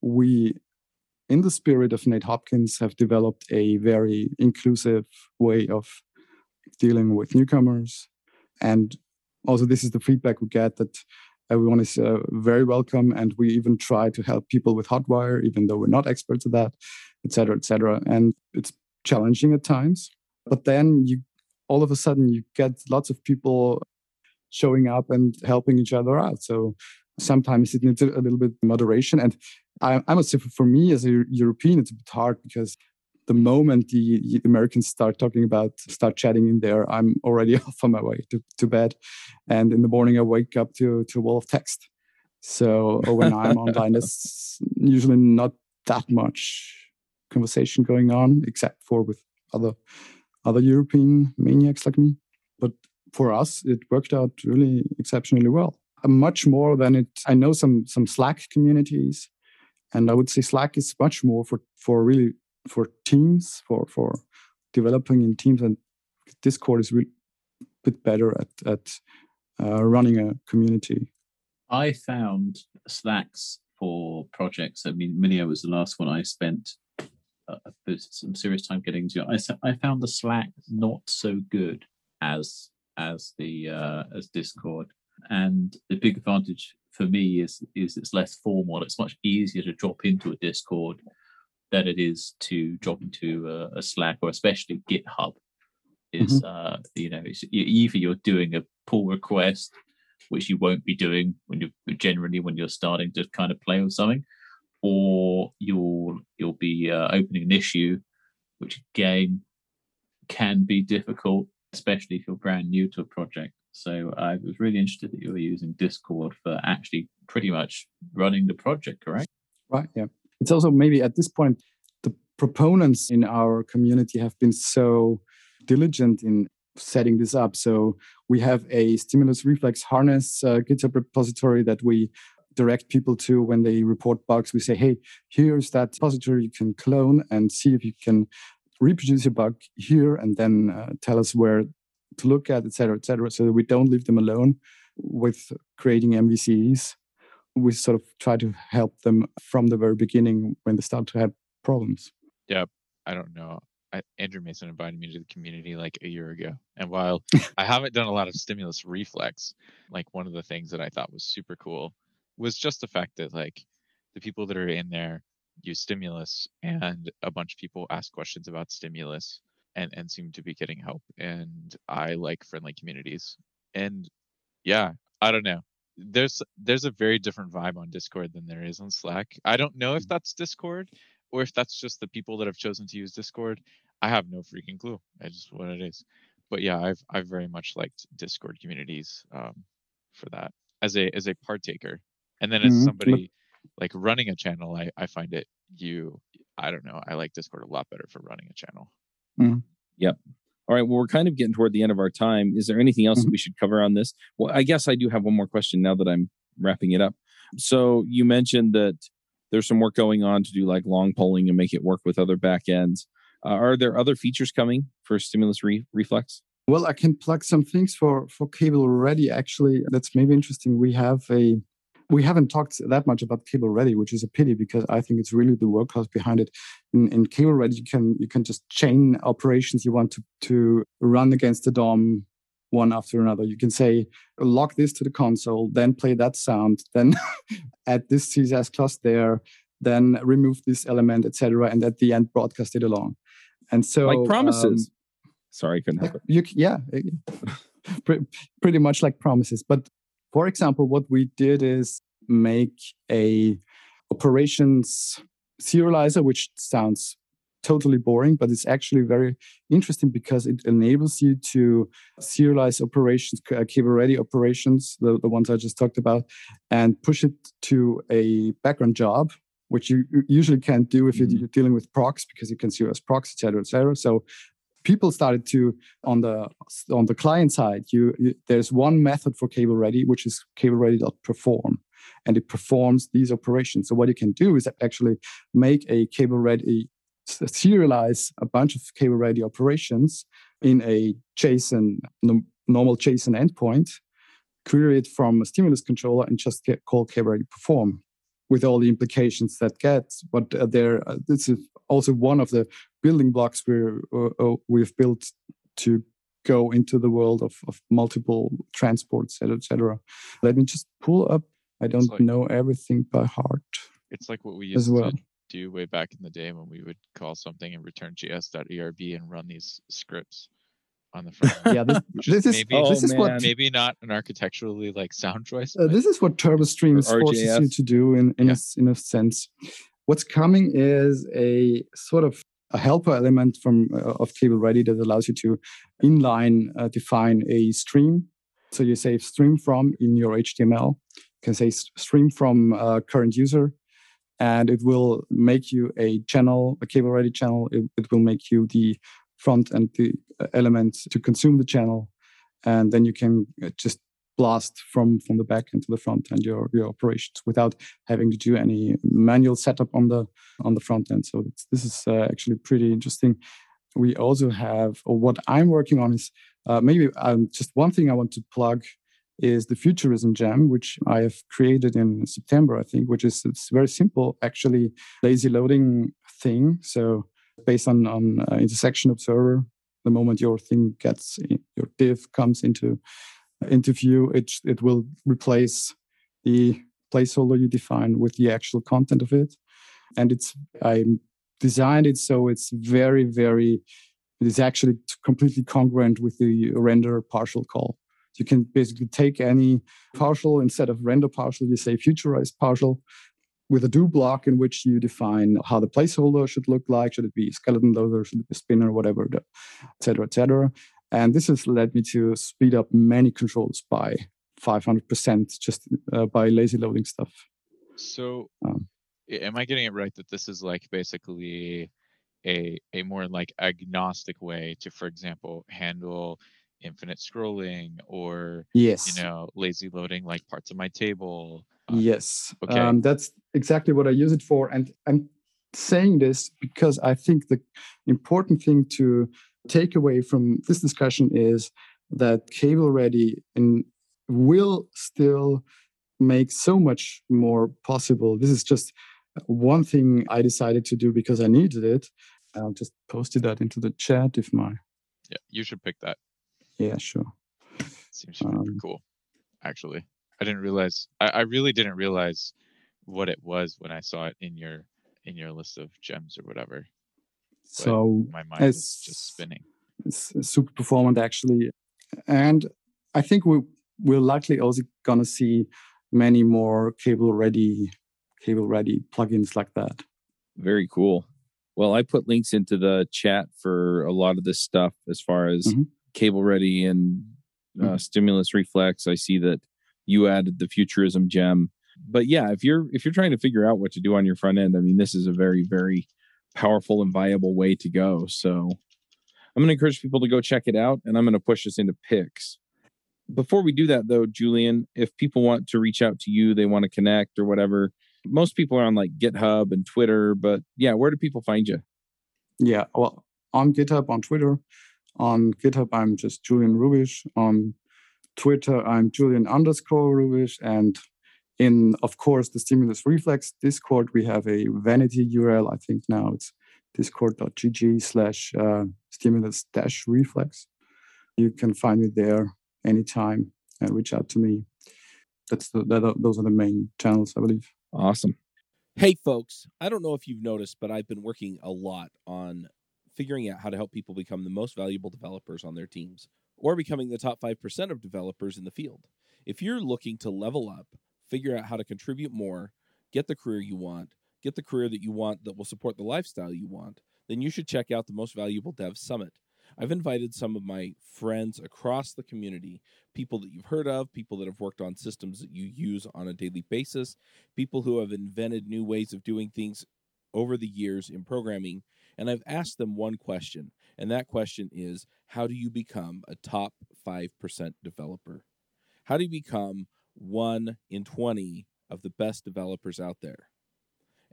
we, in the spirit of Nate Hopkins, have developed a very inclusive way of dealing with newcomers. And also, this is the feedback we get that everyone is uh, very welcome. And we even try to help people with Hotwire, even though we're not experts at that et cetera, et cetera. And it's challenging at times. But then you all of a sudden you get lots of people showing up and helping each other out. So sometimes it needs a, little bit moderation. And I, I must say, for, me as a European, it's a bit hard because the moment the, the Americans start talking about, start chatting in there, I'm already off on my way to, to bed. And in the morning, I wake up to, to a wall of text. So when I'm online, it's usually not that much conversation going on, except for with other other European maniacs like me. But for us, it worked out really exceptionally well. Uh, Much more than it. I know some some Slack communities, and I would say Slack is much more for for really for teams for for developing in teams, and Discord is really a bit better at at uh, running a community. I found Slacks for projects. I mean, Minio was the last one I spent some serious time getting into. I found the Slack not so good as as the uh, as Discord, and the big advantage for me is is it's less formal. It's much easier to drop into a Discord than it is to drop into a, a Slack or especially GitHub. Is uh, you know, it's, either you're doing a pull request, which you won't be doing when you're generally when you're starting to kind of play with something, or you'll you'll be uh, opening an issue, which again can be difficult, especially if you're brand new to a project. So I was really interested that you were using Discord for actually pretty much running the project, correct? Right. Yeah. It's also maybe at this point the proponents in our community have been so diligent in setting this up. So we have a stimulus reflex harness uh, GitHub repository that we direct people to when they report bugs. We say, hey, here's that repository you can clone and see if you can reproduce your bug here and then uh, tell us where to look at, et cetera, et cetera, so that we don't leave them alone with creating MVCs. We sort of try to help them from the very beginning when they start to have problems. Yeah, I don't know. I, Andrew Mason invited me to the community like a year ago. And while I haven't done a lot of stimulus reflex, like one of the things that I thought was super cool was just the fact that like the people that are in there use stimulus and a bunch of people ask questions about stimulus and and seem to be getting help and i like friendly communities. And yeah i don't know. There's there's a very different vibe on discord than there is on slack. I don't know if mm. that's discord or if that's just the people that have chosen to use discord. I have no freaking clue. I just what it is. But yeah i've i've very much liked discord communities um, for that as a as a partaker and then as mm-hmm. somebody like running a channel i i find it you i don't know i like discord a lot better for running a channel Mm-hmm. Yep. All right. Well, we're kind of getting toward the end of our time. Is there anything else mm-hmm. that we should cover on this? Well, I guess I do have one more question now that I'm wrapping it up. So you mentioned that there's some work going on to do like long polling and make it work with other backends. Uh, are there other features coming for Stimulus Re- Reflex? Well, I can plug some things for for Cable Ready. Actually, that's maybe interesting. We have a we haven't talked that much about cable ready which is a pity because i think it's really the workhorse behind it. In, in cable ready you can you can just chain operations you want to to run against the dom one after another. You can say lock this to the console then play that sound then add this css class there then remove this element etc and at the end broadcast it along. And so like promises. um, sorry couldn't help it. you, yeah pretty much like promises. But for example, what we did is make a operations serializer, which sounds totally boring, but it's actually very interesting because it enables you to serialize operations, uh, cable ready operations, the, the ones I just talked about, and push it to a background job, which you usually can't do if mm-hmm. you're dealing with procs because you can serialize procs, et cetera, et cetera. So people started to on the on the client side you, you, there's one method for cable ready which is cable ready.perform and it performs these operations. So what you can do is actually make a cable ready serialize a bunch of cable ready operations in a json normal json endpoint query it from a stimulus controller and just get call cable ready perform with all the implications that gets but uh, there uh, this is also one of the building blocks we're, uh, uh, we've built to go into the world of, of multiple transports, et etc. Let me just pull up. I don't like, know everything by heart. It's like what we used well. to do way back in the day when we would call something and return js.erb and run these scripts on the front. yeah, this, this is maybe, oh, this is what maybe not an architecturally like sound choice. Uh, this is what TurboStream forces you to do in in, yeah. a, in a sense. What's coming is a sort of a helper element from uh, of Cable Ready that allows you to inline uh, define a stream. So you say stream from in your HTML. You can say stream from uh, current user, and it will make you a channel, a Cable Ready channel. It, it will make you the front and the uh, element to consume the channel, and then you can uh, just blast from from the back into the front end your your operations without having to do any manual setup on the on the front end. So this is uh, actually pretty interesting. We also have or what i'm working on is uh, maybe um, just one thing i want to plug is the futurism gem which i have created in september i think which is it's very simple actually lazy loading thing. So based on on uh, intersection observer the moment your thing gets your div comes into interview, it, it will replace the placeholder you define with the actual content of it. And it's I'm designed it so it's very, very, it is actually completely congruent with the render partial call. So you can basically take any partial instead of render partial, you say futurized partial with a do block in which you define how the placeholder should look like. Should it be skeleton loader? Should it be spinner? Whatever, et cetera, et cetera. And this has led me to speed up many controls by 500% just uh, by lazy loading stuff. So, um, am I getting it right that this is like basically a a more like agnostic way to, for example, handle infinite scrolling or yes, you know, lazy loading like parts of my table? Um, yes, okay, um, that's exactly what I use it for, and I'm saying this because I think the important thing to take away from this discussion is that cable ready in will still make so much more possible. This is just one thing I decided to do because I needed it. I'll just posted that into the chat if my. Yeah, you should pick that. Yeah, sure. Seems um, cool, actually. I didn't realize. I, I really didn't realize what it was when I saw it in your in your list of gems or whatever. But so my mind is just spinning. It's super performant actually, and I think we we're likely also gonna see many more cable ready cable ready plugins like that. Very cool. Well, I put links into the chat for a lot of this stuff as far as mm-hmm. cable ready and uh, mm-hmm. stimulus reflex. I see that you added the futurism gem. But yeah, if you're if you're trying to figure out what to do on your front end, I mean, this is a very very powerful and viable way to go. So I'm going to encourage people to go check it out, and I'm going to push this into picks before we do that though julian if people want to reach out to you they want to connect or whatever most people are on like github and twitter but yeah where do people find you yeah well on github on twitter on github i'm just julian Rubisch. on twitter i'm julian underscore rubisch and in of course the stimulus reflex discord we have a vanity url i think now it's discord.gg slash uh, stimulus dash reflex you can find me there anytime and reach out to me. That's the, that, those are the main channels, I believe. Awesome. Hey, folks, I don't know if you've noticed, but I've been working a lot on figuring out how to help people become the most valuable developers on their teams or becoming the top 5% of developers in the field. If you're looking to level up, figure out how to contribute more, get the career you want, get the career that you want that will support the lifestyle you want, then you should check out the Most Valuable Dev Summit. I've invited some of my friends across the community, people that you've heard of, people that have worked on systems that you use on a daily basis, people who have invented new ways of doing things over the years in programming. And I've asked them one question, and that question is how do you become a top 5% developer? How do you become one in 20 of the best developers out there?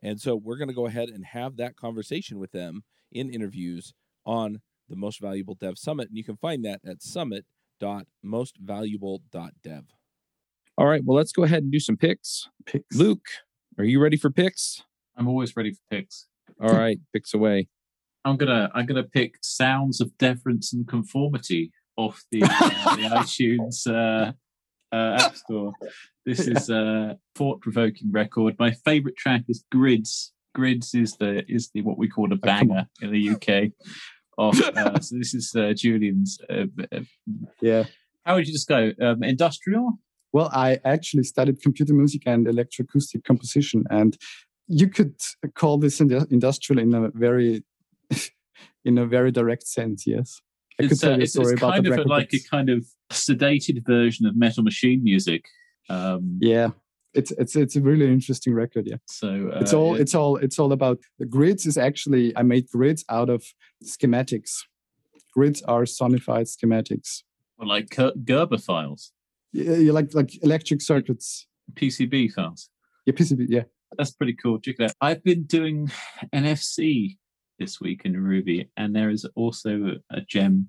And so we're going to go ahead and have that conversation with them in interviews on the Most Valuable Dev Summit. And you can find that at summit.mostvaluable.dev. All right. Well, let's go ahead and do some picks. Picks. Luke, are you ready for picks? I'm always ready for picks. All right. picks away. I'm gonna I'm gonna pick sounds of deference and conformity off the, uh, the iTunes uh, uh, App Store. This is a thought-provoking record. My favorite track is Grids. Grids is the is the what we call a oh, banger in the UK off. Uh, so this is uh, Julian's. Uh, uh, yeah. How would you describe? Um, industrial? Well, I actually studied computer music and electroacoustic composition, and you could call this industrial in a very, in a very direct sense. Yes. I it's, uh, it's kind of a, like a kind of sedated version of metal machine music. Um, yeah, it's it's it's a really interesting record yeah. So uh, it's all it's all it's all about the grids is actually i made grids out of schematics. Grids are sonified schematics. Well, like gerber files. Yeah, yeah like like electric circuits. Pcb files. Yeah pcb yeah. That's pretty cool. Check out. I've been doing nfc this week in ruby and there is also a gem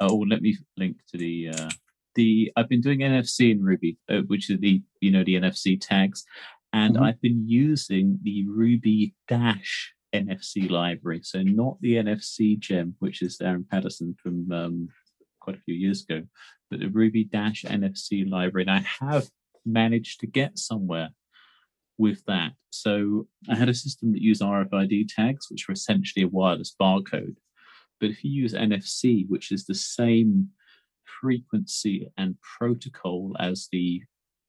oh let me link to the uh the I've been doing NFC in Ruby, uh, which is the you know the NFC tags, and mm-hmm. I've been using the Ruby Dash NFC library. So not the NFC gem, which is Aaron Patterson from um, quite a few years ago, but the Ruby Dash NFC library. And I have managed to get somewhere with that. So I had a system that used RFID tags, which are essentially a wireless barcode. But if you use NFC, which is the same frequency and protocol as the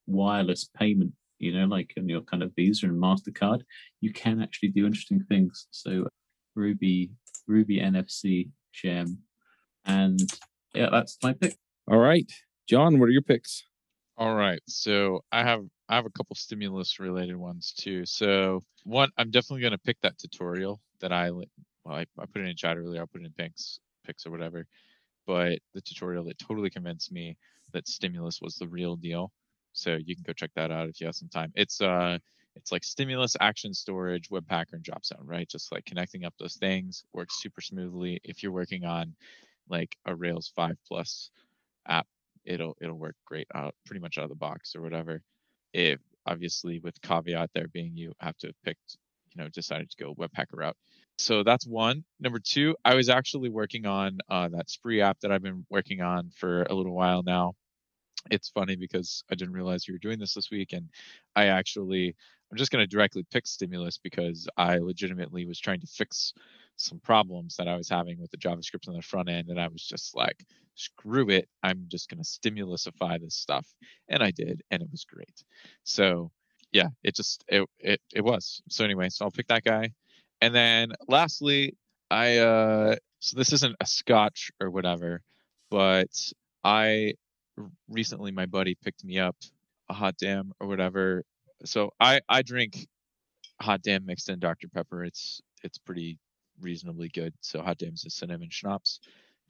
wireless payment, you know, like on your kind of Visa and MasterCard, you can actually do interesting things. So Ruby, Ruby NFC gem. And yeah, that's my pick. All right. John, what are your picks? All right. So I have I have a couple stimulus related ones too. So one, I'm definitely going to pick that tutorial that I well, I, I put it in chat earlier. I'll put it in picks picks or whatever. But the tutorial that totally convinced me that stimulus was the real deal. So you can go check that out if you have some time. It's uh it's like stimulus active storage webpacker and dropzone right just like connecting up those things works super smoothly if you're working on like a rails 5 plus app it'll it'll work great out pretty much out of the box or whatever if obviously with caveat there being you have to have picked you know decided to go webpacker route. So that's one. Number two i was actually working on uh, that spree app that i've been working on for a little while now. It's funny because i didn't realize you were doing this this week and i actually i'm just going to directly pick stimulus because i legitimately was trying to fix some problems that i was having with the javascript on the front end and i was just like screw it i'm just going to stimulusify this stuff and i did and it was great. So yeah it just it, it it was. So anyway so i'll pick that guy. And then lastly i uh so this isn't a scotch or whatever but i recently my buddy picked me up a hot damn or whatever. So i i drink hot damn mixed in dr pepper. It's it's pretty reasonably good. So hot damn's a cinnamon schnapps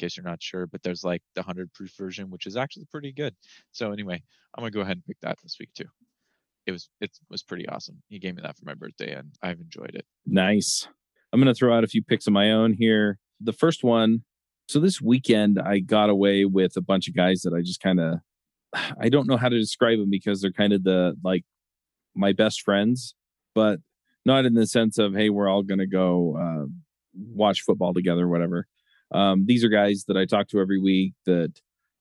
case you're not sure but there's like the 100 proof version which is actually pretty good so anyway i'm gonna go ahead and pick that this week too it was it was pretty awesome he gave me that for my birthday and i've enjoyed it Nice. I'm to throw out a few picks of my own here. The first one. So this weekend, I got away with a bunch of guys that I just kind of, I don't know how to describe them because they're kind of the like my best friends, but not in the sense of hey, we're all to go uh, watch football together, whatever. Um, these are guys that I talk to every week that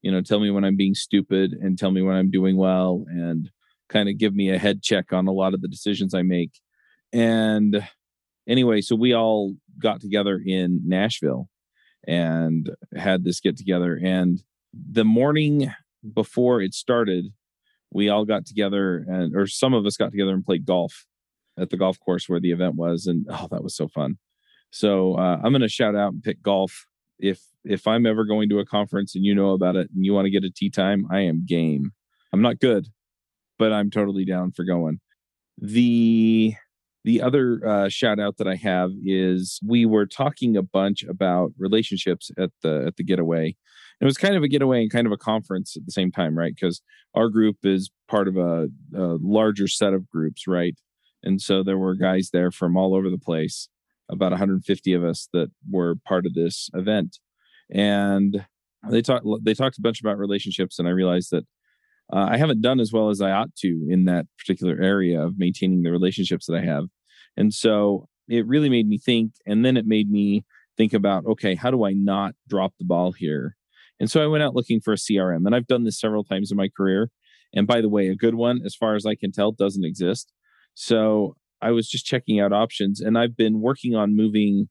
you know tell me when I'm being stupid and tell me when I'm doing well and kind of give me a head check on a lot of the decisions I make. And anyway, so we all got together in Nashville and had this get together. And the morning before it started, we all got together and, or some of us got together and played golf at the golf course where the event was. And oh, that was so fun. So uh, I'm going to shout out and pick golf. If if I'm ever going to a conference and you know about it and you want to get a tee time, I am game. I'm not good, but I'm totally down for going. The the other uh, shout out that I have is we were talking a bunch about relationships at the at the getaway. It was kind of a getaway and kind of a conference at the same time, right? Because our group is part of a, a larger set of groups, right? And so there were guys there from all over the place, about 150 of us that were part of this event, and they talked they talked a bunch about relationships, and I realized that uh, I haven't done as well as I ought to in that particular area of maintaining the relationships that I have. And so it really made me think. And then it made me think about, okay, how do I not drop the ball here? And so I went out looking for a CRM. And I've done this several times in my career. And by the way, a good one, as far as I can tell, doesn't exist. So I was just checking out options and I've been working on moving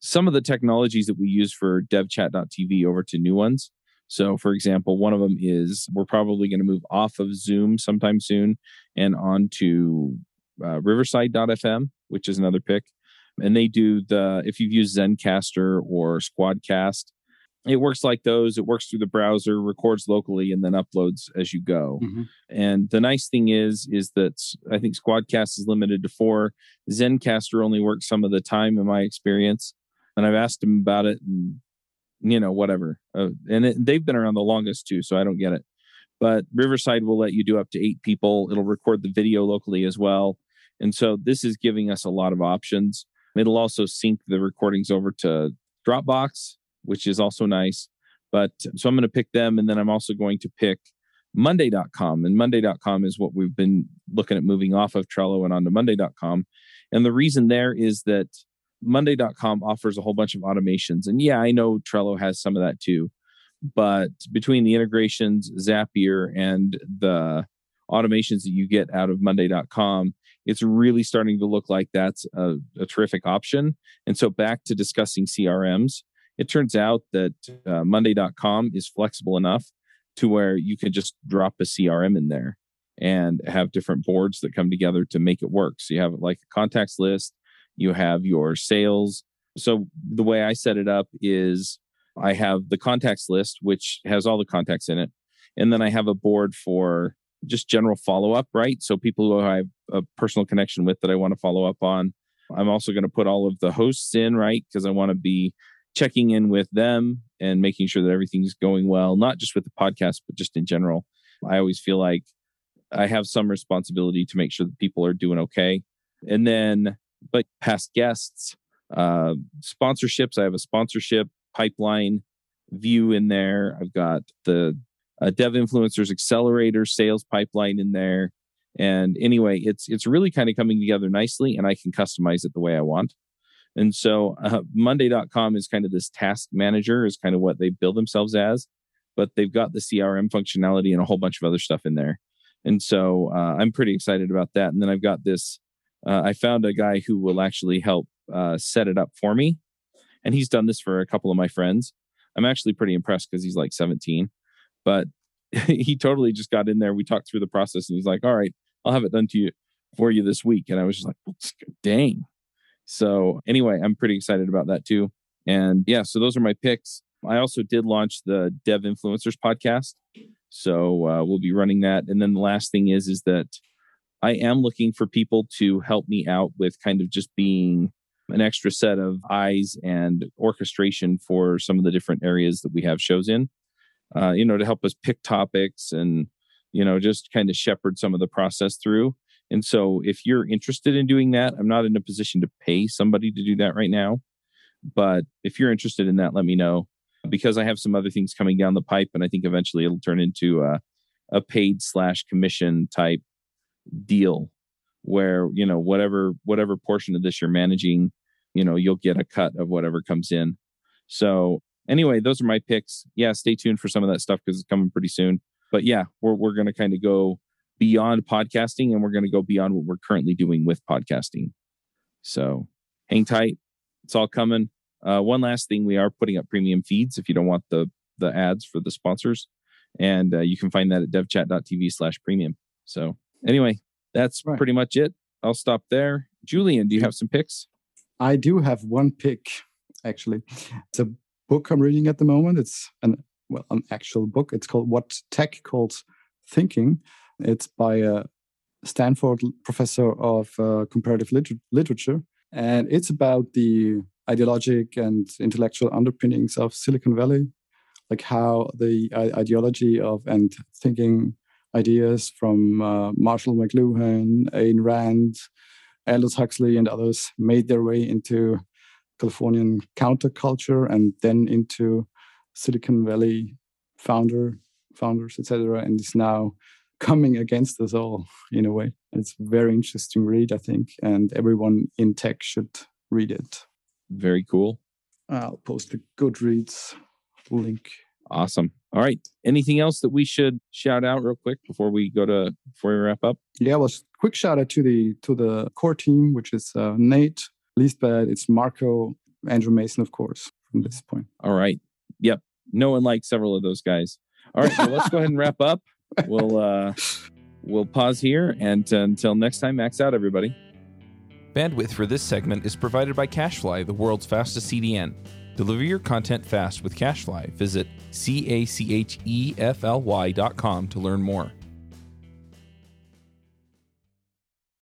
some of the technologies that we use for devchat.tv over to new ones. So, for example, one of them is we're probably going to move off of Zoom sometime soon and onto uh, Riverside.fm, which is another pick. And they do the, if you've used Zencastr or Squadcast, it works like those. It works through the browser, records locally, and then uploads as you go. Mm-hmm. And the nice thing is, is that I think Squadcast is limited to four. Zencastr only works some of the time, in my experience. And I've asked them about it, and you know, whatever. Uh, and it, they've been around the longest too, so I don't get it. But Riverside will let you do up to eight people. It'll record the video locally as well. And so this is giving us a lot of options. It'll also sync the recordings over to Dropbox, which is also nice. But so I'm going to pick them. And then I'm also going to pick Monday.com. And Monday.com is what we've been looking at moving off of Trello and onto Monday.com. And the reason there is that Monday.com offers a whole bunch of automations. And yeah, I know Trello has some of that too. But between the integrations, Zapier, and the automations that you get out of Monday.com, it's really starting to look like that's a, a terrific option. And so back to discussing CRMs, it turns out that uh, Monday.com is flexible enough to where you can just drop a CRM in there and have different boards that come together to make it work. So you have like a contacts list, you have your sales. So the way I set it up is I have the contacts list, which has all the contacts in it. And then I have a board for just general follow up, right? So people who I have a personal connection with that I want to follow up on. I'm also going to put all of the hosts in, right? Because I want to be checking in with them and making sure that everything's going well, not just with the podcast, but just in general. I always feel like I have some responsibility to make sure that people are doing okay. And then, but past guests, uh, sponsorships, I have a sponsorship pipeline view in there. I've got the uh, Dev Influencers Accelerator sales pipeline in there. And anyway, it's it's really kind of coming together nicely, and I can customize it the way I want. And so, uh, Monday.com is kind of this task manager, is kind of what they build themselves as, but they've got the CRM functionality and a whole bunch of other stuff in there. And so, uh, I'm pretty excited about that. And then I've got this. Uh, I found a guy who will actually help uh, set it up for me, and he's done this for a couple of my friends. I'm actually pretty impressed because he's like 17, but he totally just got in there. We talked through the process, and he's like, "All right, I'll have it done to you for you this week." And I was just like, "Dang!" So anyway, I'm pretty excited about that too. And yeah, so those are my picks. I also did launch the Dev Influencers podcast, so uh, we'll be running that. And then the last thing is is that I am looking for people to help me out with kind of just being an extra set of eyes and orchestration for some of the different areas that we have shows in. Uh, you know, to help us pick topics and you know just kind of shepherd some of the process through. And so, if you're interested in doing that, I'm not in a position to pay somebody to do that right now. But if you're interested in that, let me know. Because I have some other things coming down the pipe, and I think eventually it'll turn into a, a paid slash commission type deal where you know whatever whatever portion of this you're managing you know you'll get a cut of whatever comes in. So anyway those are my picks. Yeah stay tuned for some of that stuff because it's coming pretty soon. But yeah we're, we're going to kind of go beyond podcasting and we're going to go beyond what we're currently doing with podcasting so hang tight it's all coming uh, one last thing we are putting up premium feeds if you don't want the the ads for the sponsors and uh, you can find that at devchat.tv slash premium so anyway that's Right. pretty much it i'll stop there julian do you have some picks I do have one pick, actually. It's a book I'm reading at the moment. It's an well, an actual book. It's called What Tech Calls Thinking. It's by a Stanford professor of uh, comparative liter- literature, and it's about the ideologic and intellectual underpinnings of Silicon Valley, like how the ideology of and thinking ideas from uh, Marshall McLuhan, Ayn Rand, Aldous Huxley and others made their way into Californian counterculture and then into Silicon Valley founder founders, etc., and is now coming against us all in a way. It's a very interesting read, I think, and everyone in tech should read it. very cool I'll post the Goodreads link. Awesome. All right. Anything else that we should shout out real quick before we go to before we wrap up? Yeah, well, quick shout out to the to the core team, which is uh, Nate, leastbad, it's Marco, Andrew Mason, of course, from this point. All right. Yep. No one likes several of those guys. All right. So let's go ahead and wrap up. We'll uh we'll pause here and uh, until next time, max out everybody. Bandwidth for this segment is provided by CacheFly, the world's fastest CDN. Deliver your content fast with CacheFly. Visit C A C H E F L Y dot com to learn more.